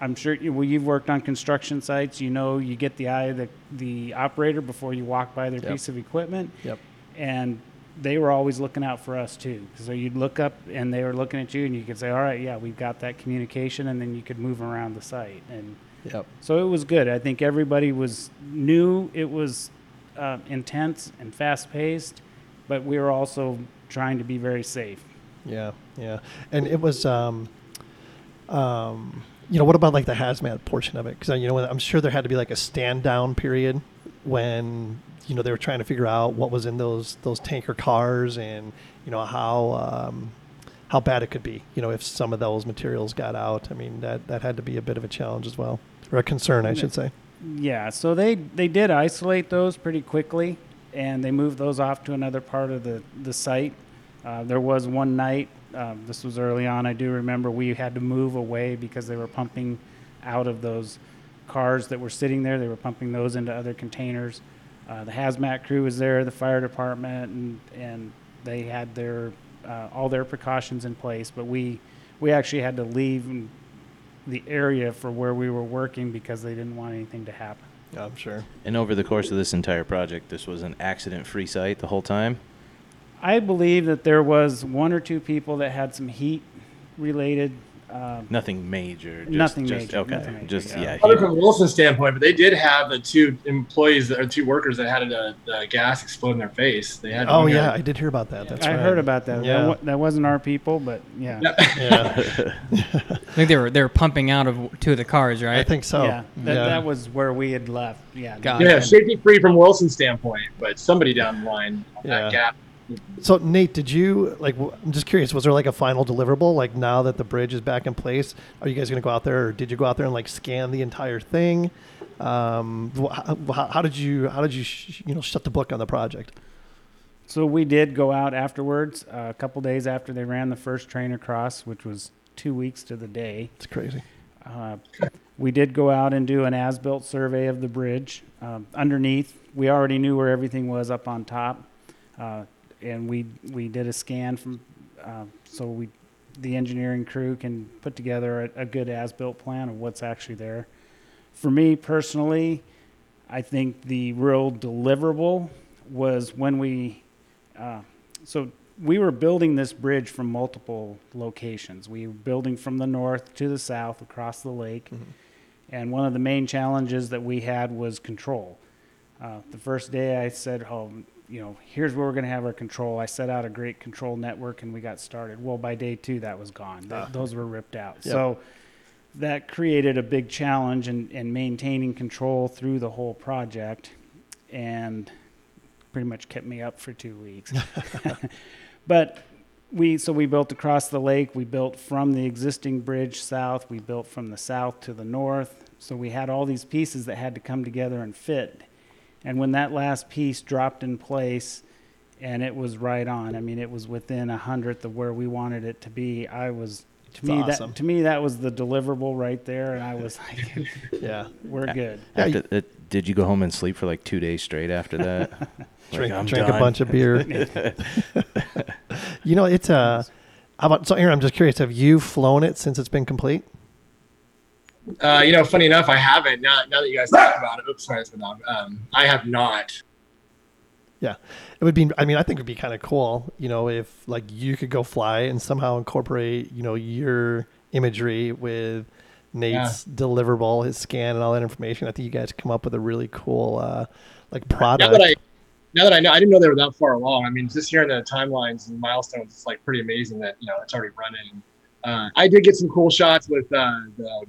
Speaker 6: I'm sure you, well, you've worked on construction sites. You know, you get the eye of the, the operator before you walk by their
Speaker 3: Yep.
Speaker 6: piece of equipment.
Speaker 3: Yep.
Speaker 6: And they were always looking out for us too. So you'd look up and they were looking at you, and you could say, "All right, yeah, we've got that communication," and then you could move around the site. And
Speaker 3: Yep.
Speaker 6: so it was good. I think everybody was knew it was uh, intense and fast paced, but we were also trying to be very safe.
Speaker 3: Yeah, yeah, and it was um, um, you know, what about like the hazmat portion of it? Because you know, I'm sure there had to be like a stand down period when you know they were trying to figure out what was in those those tanker cars and you know how um, how bad it could be. You know, if some of those materials got out. I mean, that that had to be a bit of a challenge as well, or a concern, I should say.
Speaker 6: Yeah, so they they did isolate those pretty quickly, and they moved those off to another part of the the site. Uh, there was one night. Um, this was early on. I do remember we had to move away because they were pumping out of those cars that were sitting there. They were pumping those into other containers. Uh, the hazmat crew was there, the fire department, and and they had their uh, all their precautions in place. But we we actually had to leave the area for where we were working because they didn't want anything to happen.
Speaker 3: I'm sure.
Speaker 4: And over the course of this entire project, this was an accident-free site the whole time.
Speaker 6: I believe that there was one or two people that had some heat related. Um,
Speaker 4: Nothing major. Just,
Speaker 6: Nothing
Speaker 4: just,
Speaker 6: major,
Speaker 4: Okay.
Speaker 6: nothing major,
Speaker 4: just
Speaker 6: yeah.
Speaker 4: yeah.
Speaker 7: Other from Wilson's standpoint, but they did have the two employees or two workers that had a, the gas explode in their face. They had.
Speaker 3: Oh
Speaker 7: one guy-
Speaker 3: yeah, I did hear about that. That's
Speaker 6: I
Speaker 3: right.
Speaker 6: heard about that.
Speaker 3: Yeah.
Speaker 6: That, that wasn't our people, but yeah.
Speaker 7: Yeah.
Speaker 3: Yeah,
Speaker 5: I think they were they were pumping out of two of the cars, right?
Speaker 3: I think so.
Speaker 6: yeah, that,
Speaker 3: yeah.
Speaker 6: that was where we had left. Yeah.
Speaker 5: Got
Speaker 7: Yeah,
Speaker 5: it.
Speaker 7: safety free from Wilson's standpoint, but somebody down the line,
Speaker 3: Yeah.
Speaker 7: that gap.
Speaker 3: So Nate, did you like? w- I'm just curious. Was there like a final deliverable? Like now that the bridge is back in place, are you guys going to go out there, or did you go out there and like scan the entire thing? Um, wh- how, how did you how did you sh- you know shut the book on the project?
Speaker 6: So we did go out afterwards, uh, a couple days after they ran the first train across, which was two weeks to the day.
Speaker 3: It's crazy.
Speaker 6: Uh, we did go out and do an as-built survey of the bridge. Um, underneath, we already knew where everything was up on top, uh, and we we did a scan from, uh, so we, the engineering crew can put together a, a good as-built plan of what's actually there. For me personally, I think the real deliverable was when we, uh, so we were building this bridge from multiple locations. We were building from the north to the south across the lake. And one of the main challenges that we had was control. Uh, the first day I said, oh, you know, here's where we're going to have our control. I set out a great control network and we got started. Well, by day two, that was gone. Th- ah. those were ripped out.
Speaker 3: Yep.
Speaker 6: So that created a big challenge in, in maintaining control through the whole project and pretty much kept me up for two weeks. but we so we built across the lake. We built from the existing bridge south. We built from the south to the north. So we had all these pieces that had to come together and fit. And when that last piece dropped in place, and it was right on. I mean, it was within a hundredth of where we wanted it to be. I was to
Speaker 3: It's
Speaker 6: me
Speaker 3: awesome.
Speaker 6: that to me that was the deliverable right there, and I was like,
Speaker 3: Yeah.
Speaker 6: "We're good."
Speaker 3: Yeah,
Speaker 4: After, uh, did you go home and sleep for like two days straight after that?
Speaker 3: Drink,
Speaker 4: Like, I'm
Speaker 3: drink a bunch of beer. you know, it's uh, how about so Aaron? I'm just curious. Have you flown it since it's been complete?
Speaker 7: Uh, you know, funny enough, I haven't. Now, now that you guys talk about it, oops, sorry, that's my dog. Um, I have not.
Speaker 3: Yeah, it would be. I mean, I think it'd be kind of cool. You know, if like you could go fly and somehow incorporate, you know, your imagery with Nate's deliverable, his scan, and all that information. I think you guys come up with a really cool, uh, like product.
Speaker 7: Now that I, now that I know, I didn't know they were that far along. I mean, just hearing the timelines and milestones, it's like pretty amazing that you know it's already running. Uh, I did get some cool shots with uh, the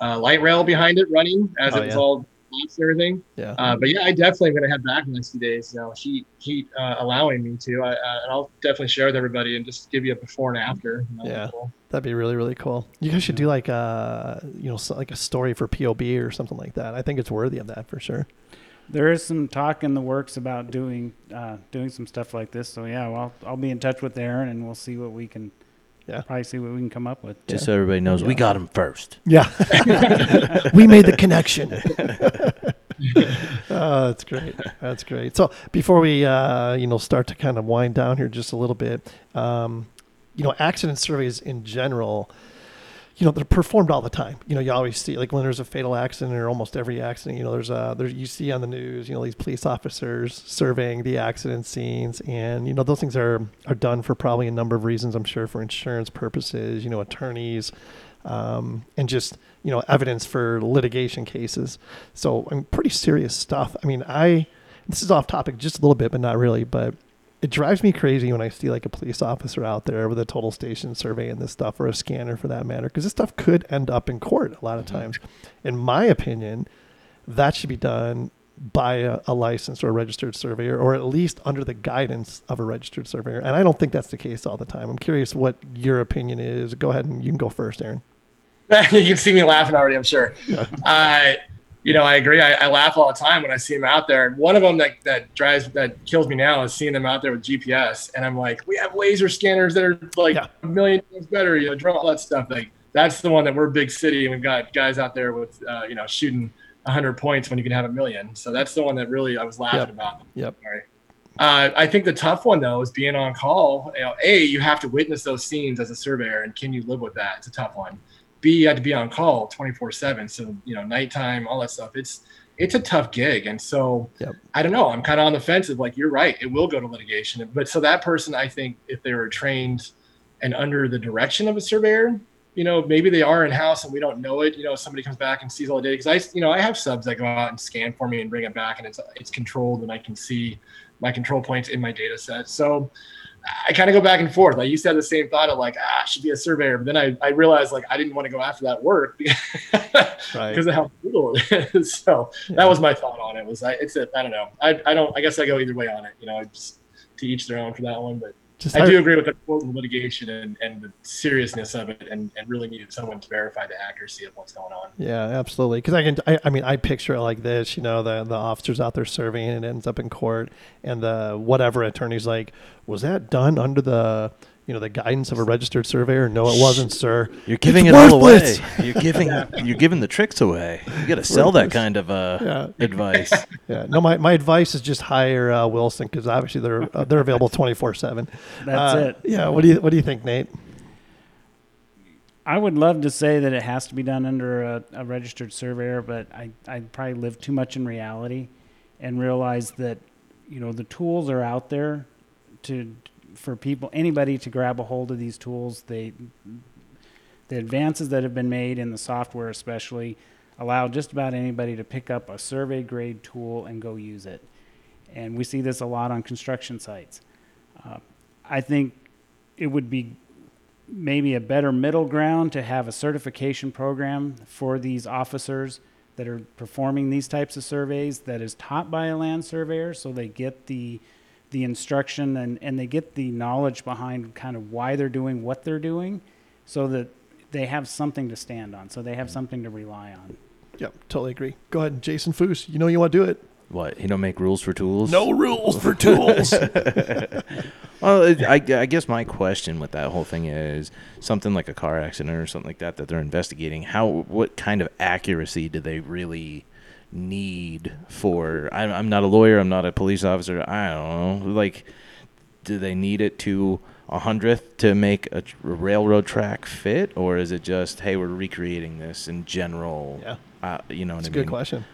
Speaker 7: uh, light rail behind it running as
Speaker 3: Oh,
Speaker 7: it was
Speaker 3: yeah.
Speaker 7: all lots and everything.
Speaker 3: yeah.
Speaker 7: Uh, but yeah, I definitely am gonna head back in the next few days. You know, heat heat uh, allowing me to. I, uh, and I'll definitely share with everybody and just give you a before and after. you know,
Speaker 3: Yeah.
Speaker 7: cool.
Speaker 3: That'd be really, really cool. You guys should do like a, you know, like a story for POB or something like that. I think it's worthy of that for sure.
Speaker 6: There is some talk in the works about doing uh, doing some stuff like this. So yeah, well, I'll, I'll be in touch with Aaron, and we'll see what we can.
Speaker 3: Yeah.
Speaker 6: Probably see what we can come up with.
Speaker 4: Just so everybody knows, we got him first.
Speaker 3: Yeah. we made the connection. oh, that's great. That's great. So before we, uh, you know, start to kind of wind down here just a little bit, um, you know, accident surveys in general, you know, they're performed all the time. You know, you always see like when there's a fatal accident or almost every accident, you know, there's a, there, you see on the news, you know, these police officers surveying the accident scenes and, you know, those things are, are done for probably a number of reasons, I'm sure for insurance purposes, you know, attorneys, um, and just you know evidence for litigation cases. So I mean, pretty serious stuff. I mean, I this is off topic just a little bit, but not really. But it drives me crazy when I see like a police officer out there with a total station survey and this stuff, or a scanner for that matter, because this stuff could end up in court a lot of times. In my opinion, that should be done by a, a licensed or a registered surveyor, or at least under the guidance of a registered surveyor. And I don't think that's the case all the time. I'm curious what your opinion is. Go ahead and you can go first, Aaron.
Speaker 7: you can see me laughing already, I'm sure. Uh, you know, I agree. I, I laugh all the time when I see them out there. And one of them that, that drives, that kills me now is seeing them out there with GPS. And I'm like, we have laser scanners that are like
Speaker 3: Yeah.
Speaker 7: a million times better, you know, draw all that stuff. Like, that's the one that we're a big city and we've got guys out there with, uh, you know, shooting 100 points when you can have a million. So that's the one that really I was laughing
Speaker 3: Yep.
Speaker 7: about.
Speaker 3: Yep.
Speaker 7: Sorry. Uh, I think the tough one though is being on call. You know, a you have to witness those scenes as a surveyor, and can you live with that? It's a tough one. B you had to be on call twenty four seven. So you know, nighttime, all that stuff. It's it's a tough gig, and so
Speaker 3: Yep.
Speaker 7: I don't know. I'm kind of on the fence of like you're right. It will go to litigation, but so that person, I think, if they were trained and under the direction of a surveyor, you know, maybe they are in house and we don't know it. You know, somebody comes back and sees all the data because I, you know, I have subs that go out and scan for me and bring it back, and it's it's controlled, and I can see my control points in my data set. So I kind of go back and forth. I used to have the same thought of like, ah, I should be a surveyor, but then I, I realized like I didn't want to go after that work because
Speaker 3: Right.
Speaker 7: of how brutal it is. So
Speaker 3: Yeah.
Speaker 7: that was my thought on it. Was I? It's a I don't know. I, I don't. I guess I go either way on it. You know, just to each their own for that one. But
Speaker 3: Just
Speaker 7: I do agree with the quote in litigation and, and the seriousness of it, and, and really needed someone to verify the accuracy of what's going on.
Speaker 3: Yeah, absolutely. Because I can, I, I mean, I picture it like this. You know, the the officers out there serving, and it ends up in court, and the whatever attorney's like, was that done under the, you know, the guidance of a registered surveyor? No, it wasn't, sir.
Speaker 4: You're giving
Speaker 3: It's
Speaker 4: it all away.
Speaker 3: worthless.
Speaker 4: You're giving you're giving the tricks away. You got to sell that kind of uh,
Speaker 3: Yeah.
Speaker 4: advice.
Speaker 3: Yeah. No, my, my advice is just hire uh, Wilson because obviously they're uh, they're available twenty four seven.
Speaker 6: That's
Speaker 3: Uh,
Speaker 6: it.
Speaker 3: Yeah. What do you What do you think, Nate?
Speaker 6: I would love to say that it has to be done under a, a registered surveyor, but I, I probably live too much in reality and realize that, you know, the tools are out there to for people anybody to grab a hold of these tools. They the advances that have been made in the software especially allow just about anybody to pick up a survey grade tool and go use it. And we see this a lot on construction sites. Uh, I think it would be maybe a better middle ground to have a certification program for these officers that are performing these types of surveys that is taught by a land surveyor so they get the the instruction and, and they get the knowledge behind kind of why they're doing what they're doing so that they have something to stand on so they have something to rely on
Speaker 3: Yep. Totally agree. Go ahead, Jason Foos. You know you want to do it.
Speaker 4: What? You don't make rules for tools?
Speaker 3: No rules for tools.
Speaker 4: Well, it- I, I guess my question with that whole thing is something like a car accident or something like that that they're investigating. How? What kind of accuracy do they really need for? I'm, I'm not a lawyer. I'm not a police officer. I don't know. Like, do they need it to a hundredth to make a, railroad track fit, or is it just hey, we're recreating this in general?
Speaker 3: Yeah.
Speaker 4: Uh, you know what
Speaker 3: That's
Speaker 4: I
Speaker 3: a good question.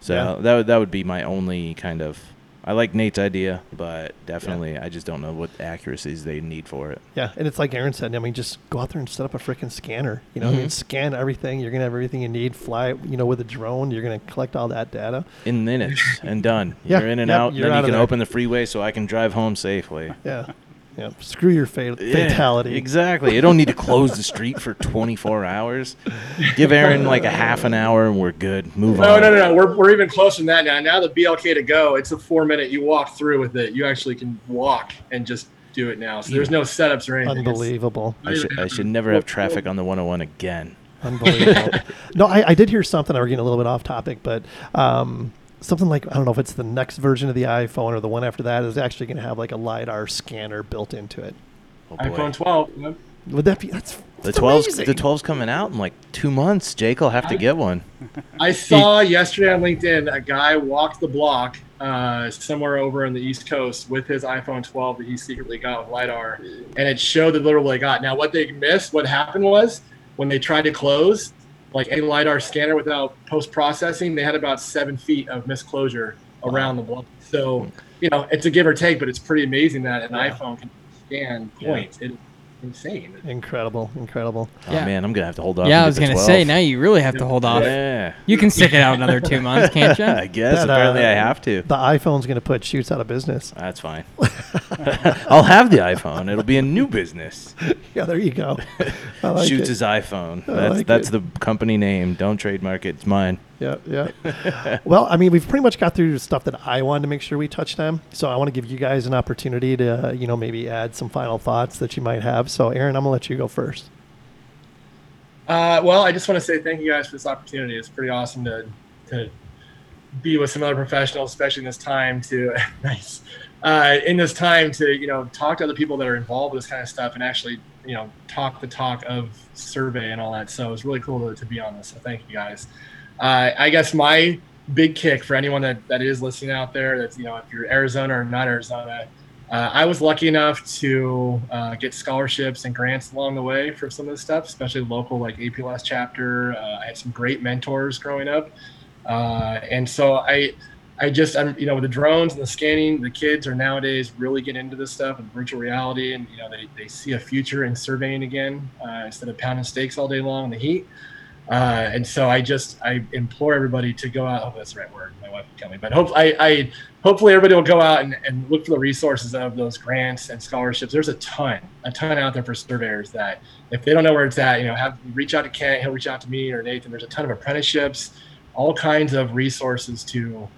Speaker 4: So
Speaker 3: Yeah.
Speaker 4: that that would be my only kind of. I like Nate's idea, but definitely I just don't know what accuracies they need for it.
Speaker 3: Yeah, and it's like Aaron said. I mean, just go out there and set up a freaking scanner. You know, I mean,
Speaker 4: Mhm.
Speaker 3: scan everything. You're gonna have everything you need. Fly, you know, with a drone. You're gonna collect all that data.
Speaker 4: In minutes and done.
Speaker 3: Yeah,
Speaker 4: You're in and
Speaker 3: yep,
Speaker 4: out. then
Speaker 3: out
Speaker 4: you can
Speaker 3: there.
Speaker 4: open the freeway so I can drive home safely.
Speaker 3: Yeah, yeah. Screw your fa-
Speaker 4: Yeah,
Speaker 3: fatality.
Speaker 4: exactly. You don't need to close the street for 24 hours. Give Aaron like a half an hour and we're good. Move
Speaker 7: No,
Speaker 4: on.
Speaker 7: no, no, no. We're, we're even closer than that now. Now the BLK2GO, it's a four minute. You walk through with it. You actually can walk and just do it now. So there's no setups or anything. It's-
Speaker 3: Unbelievable.
Speaker 4: I should, I should never have traffic on the 101 again.
Speaker 3: Unbelievable. no, I, I did hear something. We're getting a little bit off topic, but um, something like I don't know if it's the next version of the iPhone or the one after that is actually going to have like a lidar scanner built into it.
Speaker 4: Oh
Speaker 7: iPhone 12. yep.
Speaker 3: Would that be that's
Speaker 4: The
Speaker 3: that's
Speaker 4: 12's
Speaker 3: amazing.
Speaker 4: the 12's coming out in like two months. Jake will have to get one.
Speaker 7: I saw yesterday on LinkedIn a guy walked the block uh, somewhere over on the East Coast with his iPhone 12 that he secretly got with LiDAR, and it showed the literal they got. Now, what they missed, what happened was when they tried to close, like a LiDAR scanner without post processing, they had about seven feet of misclosure around the block. So, you know, it's a give or take, but it's pretty amazing that an
Speaker 3: Yeah.
Speaker 7: iPhone can scan
Speaker 3: Yeah.
Speaker 7: points. It, insane.
Speaker 3: Incredible, incredible.
Speaker 4: Oh
Speaker 5: Yeah.
Speaker 4: man, I'm gonna have to hold off.
Speaker 5: yeah, I was gonna
Speaker 4: 12.
Speaker 5: say now you really have to hold off.
Speaker 4: Yeah.
Speaker 5: You can stick it out another two months, can't you?
Speaker 4: I guess
Speaker 3: That, uh,
Speaker 4: apparently I have to.
Speaker 3: The iPhone's going to put Shoots out of business.
Speaker 4: That's fine. I'll have the iPhone. It'll be a new business.
Speaker 3: Yeah, there you go. I like
Speaker 4: Shoots
Speaker 3: it.
Speaker 4: his iPhone.
Speaker 3: I
Speaker 4: That's
Speaker 3: like
Speaker 4: that's
Speaker 3: it.
Speaker 4: the company name. Don't trademark it. It's mine.
Speaker 3: Yeah, yeah. well, I mean, we've pretty much got through stuff that I wanted to make sure we touched on. So I want to give you guys an opportunity to, uh, you know, maybe add some final thoughts that you might have. So, Aaron, I'm gonna let you go first.
Speaker 7: Uh, well, I just want to say thank you guys for this opportunity. It's pretty awesome to to be with some other professionals, especially in this time to nice uh, in this time to you know talk to other people that are involved with this kind of stuff and actually you know talk the talk of survey and all that. So it's really cool to, to be on this. So thank you guys. Uh, I guess my big kick for anyone that, that is listening out there that's you know if you're Arizona or not Arizona. Uh, I was lucky enough to uh, get scholarships and grants along the way for some of this stuff, especially local like APLS chapter. Uh, I had some great mentors growing up, uh, and so I, I just I'm you know with the drones and the scanning, the kids are nowadays really getting into this stuff and virtual reality, and you know they, they see a future in surveying again uh, instead of pounding stakes all day long in the heat. Uh, and so I just I implore everybody to go out. Oh, that's the right word. My wife will kill me, but hope I, I hopefully everybody will go out and, and look for the resources of those grants and scholarships. There's a ton, a ton out there for surveyors that if they don't know where it's at, you know, have reach out to Kent, he'll reach out to me or Nathan. There's a ton of apprenticeships, all kinds of resources to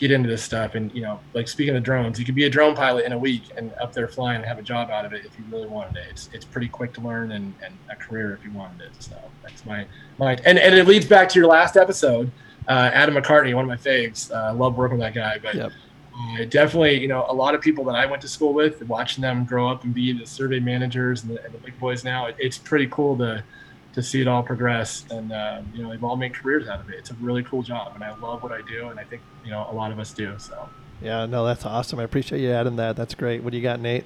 Speaker 7: get into this stuff. And you know, like speaking of drones, you could be a drone pilot in a week and up there flying and have a job out of it if you really wanted it. It's it's pretty quick to learn and, and a career if you wanted it. So that's my my and, and it leads back to your last episode. Uh, Adam McCartney, one of my faves. Uh, I love working with that guy, but
Speaker 3: Yep.
Speaker 7: uh, definitely, you know, a lot of people that I went to school with, watching them grow up and be the survey managers and the, and the big boys now, it, it's pretty cool to to see it all progress. And uh, you know, they've all made careers out of it. It's a really cool job, and I love what I do, and I think you know a lot of us do. So.
Speaker 3: Yeah, no, that's awesome. I appreciate you adding that. That's great. What do you got, Nate?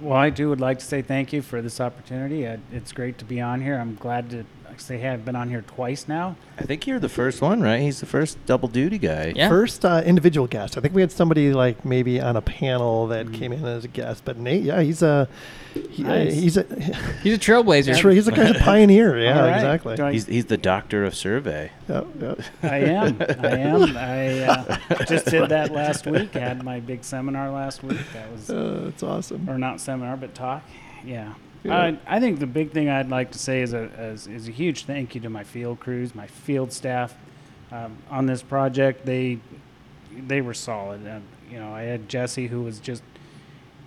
Speaker 6: Well, I too would like to say thank you for this opportunity. Uh, it's great to be on here. I'm glad to say hey, I've been on here twice now.
Speaker 4: I think you're the first one, right? He's the first double duty guy.
Speaker 5: Yeah.
Speaker 3: First uh, individual guest. I think we had somebody like maybe on a panel that
Speaker 6: Mm.
Speaker 3: came in as a guest, but Nate, yeah, he's a he, uh, he's a
Speaker 5: He's a trailblazer.
Speaker 3: sure, he's a kind of pioneer. Yeah,
Speaker 6: All right.
Speaker 3: exactly.
Speaker 6: I-
Speaker 4: He's he's the doctor of survey.
Speaker 3: Yep, yep.
Speaker 6: I am. I am. I uh, just did that last week. Had my big seminar last week. That was,
Speaker 3: Uh, that's awesome.
Speaker 6: or not seminar, but talk. Yeah.
Speaker 3: Yeah.
Speaker 6: Uh, I think the big thing I'd like to say is a, is, is a huge thank you to my field crews, my field staff um, on this project. They they were solid. Uh, you know, I had Jesse who was just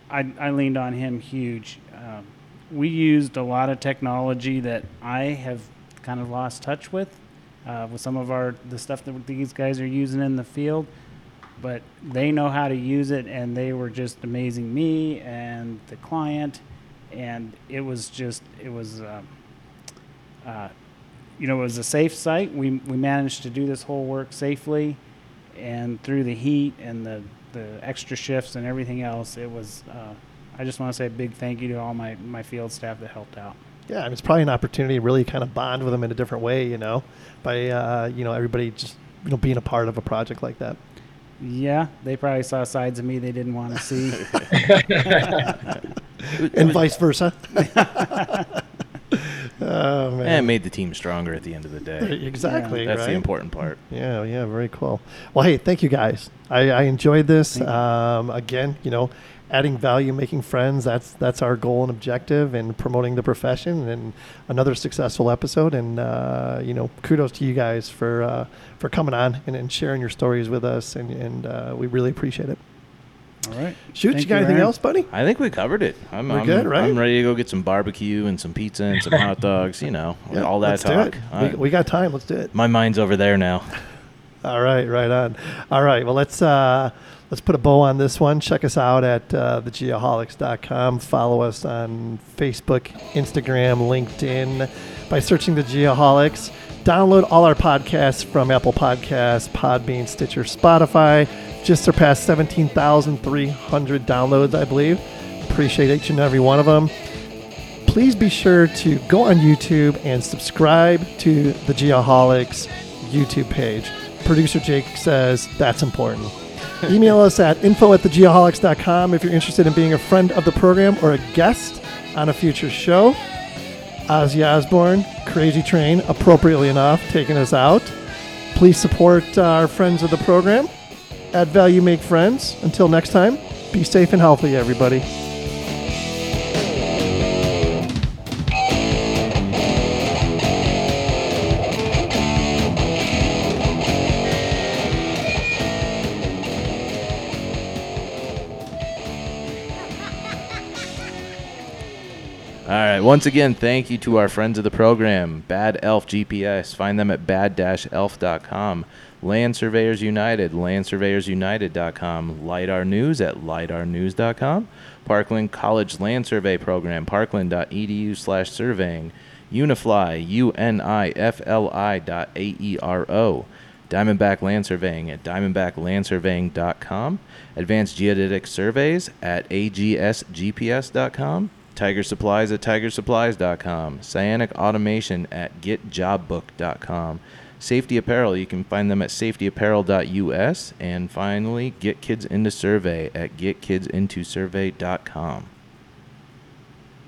Speaker 6: I, I leaned on him huge. Um, we used a lot of technology that I have kind of lost touch with, uh, with some of our the stuff that these guys are using in the field. But they know how to use it, and they were just amazing me and the client, and it was just it was. Um, uh, you know, it was a safe site. We, we managed to do this whole work safely, and through the heat and the, the extra shifts and everything else, it was. Uh, I just want to say a big thank you to all my, my field staff that helped out.
Speaker 3: Yeah, I mean, it's probably an opportunity to really kind of bond with them in a different way, you know, by uh, you know everybody just you know being a part of a project like that.
Speaker 6: Yeah, they probably saw sides of me they didn't want to see.
Speaker 3: and vice versa. oh
Speaker 4: And it made the team stronger at the end of the day.
Speaker 3: exactly.
Speaker 4: That's
Speaker 3: right?
Speaker 4: the important part.
Speaker 3: Yeah, yeah, very cool. Well, hey, thank you guys. I, I enjoyed this. Um, again, you know, adding value, making friends. That's that's our goal and objective, and promoting the profession. And another successful episode. And uh, you know, kudos to you guys for uh, for coming on and, and sharing your stories with us. And, and uh, we really appreciate it.
Speaker 6: all right.
Speaker 3: Shoot,
Speaker 6: Thank
Speaker 3: you got
Speaker 6: you,
Speaker 3: anything
Speaker 6: Aaron.
Speaker 3: else, buddy?
Speaker 4: I think we covered it. I'm,
Speaker 3: We're
Speaker 4: I'm,
Speaker 3: good, right?
Speaker 4: I'm ready to go get some barbecue and some pizza and some hot dogs. You know,
Speaker 3: Yeah,
Speaker 4: all that
Speaker 3: let's
Speaker 4: talk.
Speaker 3: Do it.
Speaker 4: I-
Speaker 3: we, we got time. Let's do it.
Speaker 4: my mind's over there now.
Speaker 3: All right, right on. All right, well let's uh, let's put a bow on this one. Check us out at uh, thegeoholics.com. Follow us on Facebook, Instagram, LinkedIn by searching the Geoholics. Download all our podcasts from Apple Podcasts, Podbean, Stitcher, Spotify. Just surpassed 17,300 downloads, I believe. Appreciate each and every one of them please be sure to go on YouTube and subscribe to the Geoholics YouTube page. Producer Jake says that's important. Email us at info at thegeoholics.com if you're interested in being a friend of the program or a guest on a future show. Ozzy Osbourne, Crazy Train, appropriately enough, taking us out. Please support our friends of the program. Add value, make friends. Until next time, be safe and healthy, everybody.
Speaker 4: Right. Once again, thank you to our friends of the program, Bad Elf GPS. Find them at bad-elf.com. Land Surveyors United, landsurveyorsunited.com. LIDAR News at lidarnews.com. Parkland College Land Survey Program, parkland.edu slash surveying. Unifli, U-N-I-F-L-I dot A-E-R-O. Diamondback Land Surveying at diamondbacklandsurveying.com. Advanced Geodetic Surveys at agsgps.com. Tiger Supplies at tigersupplies.com. Cyanic Automation at getjobbook.com. Safety Apparel, you can find them at safetyapparel.us. And finally, Get Kids Into Survey at getkidsintosurvey.com.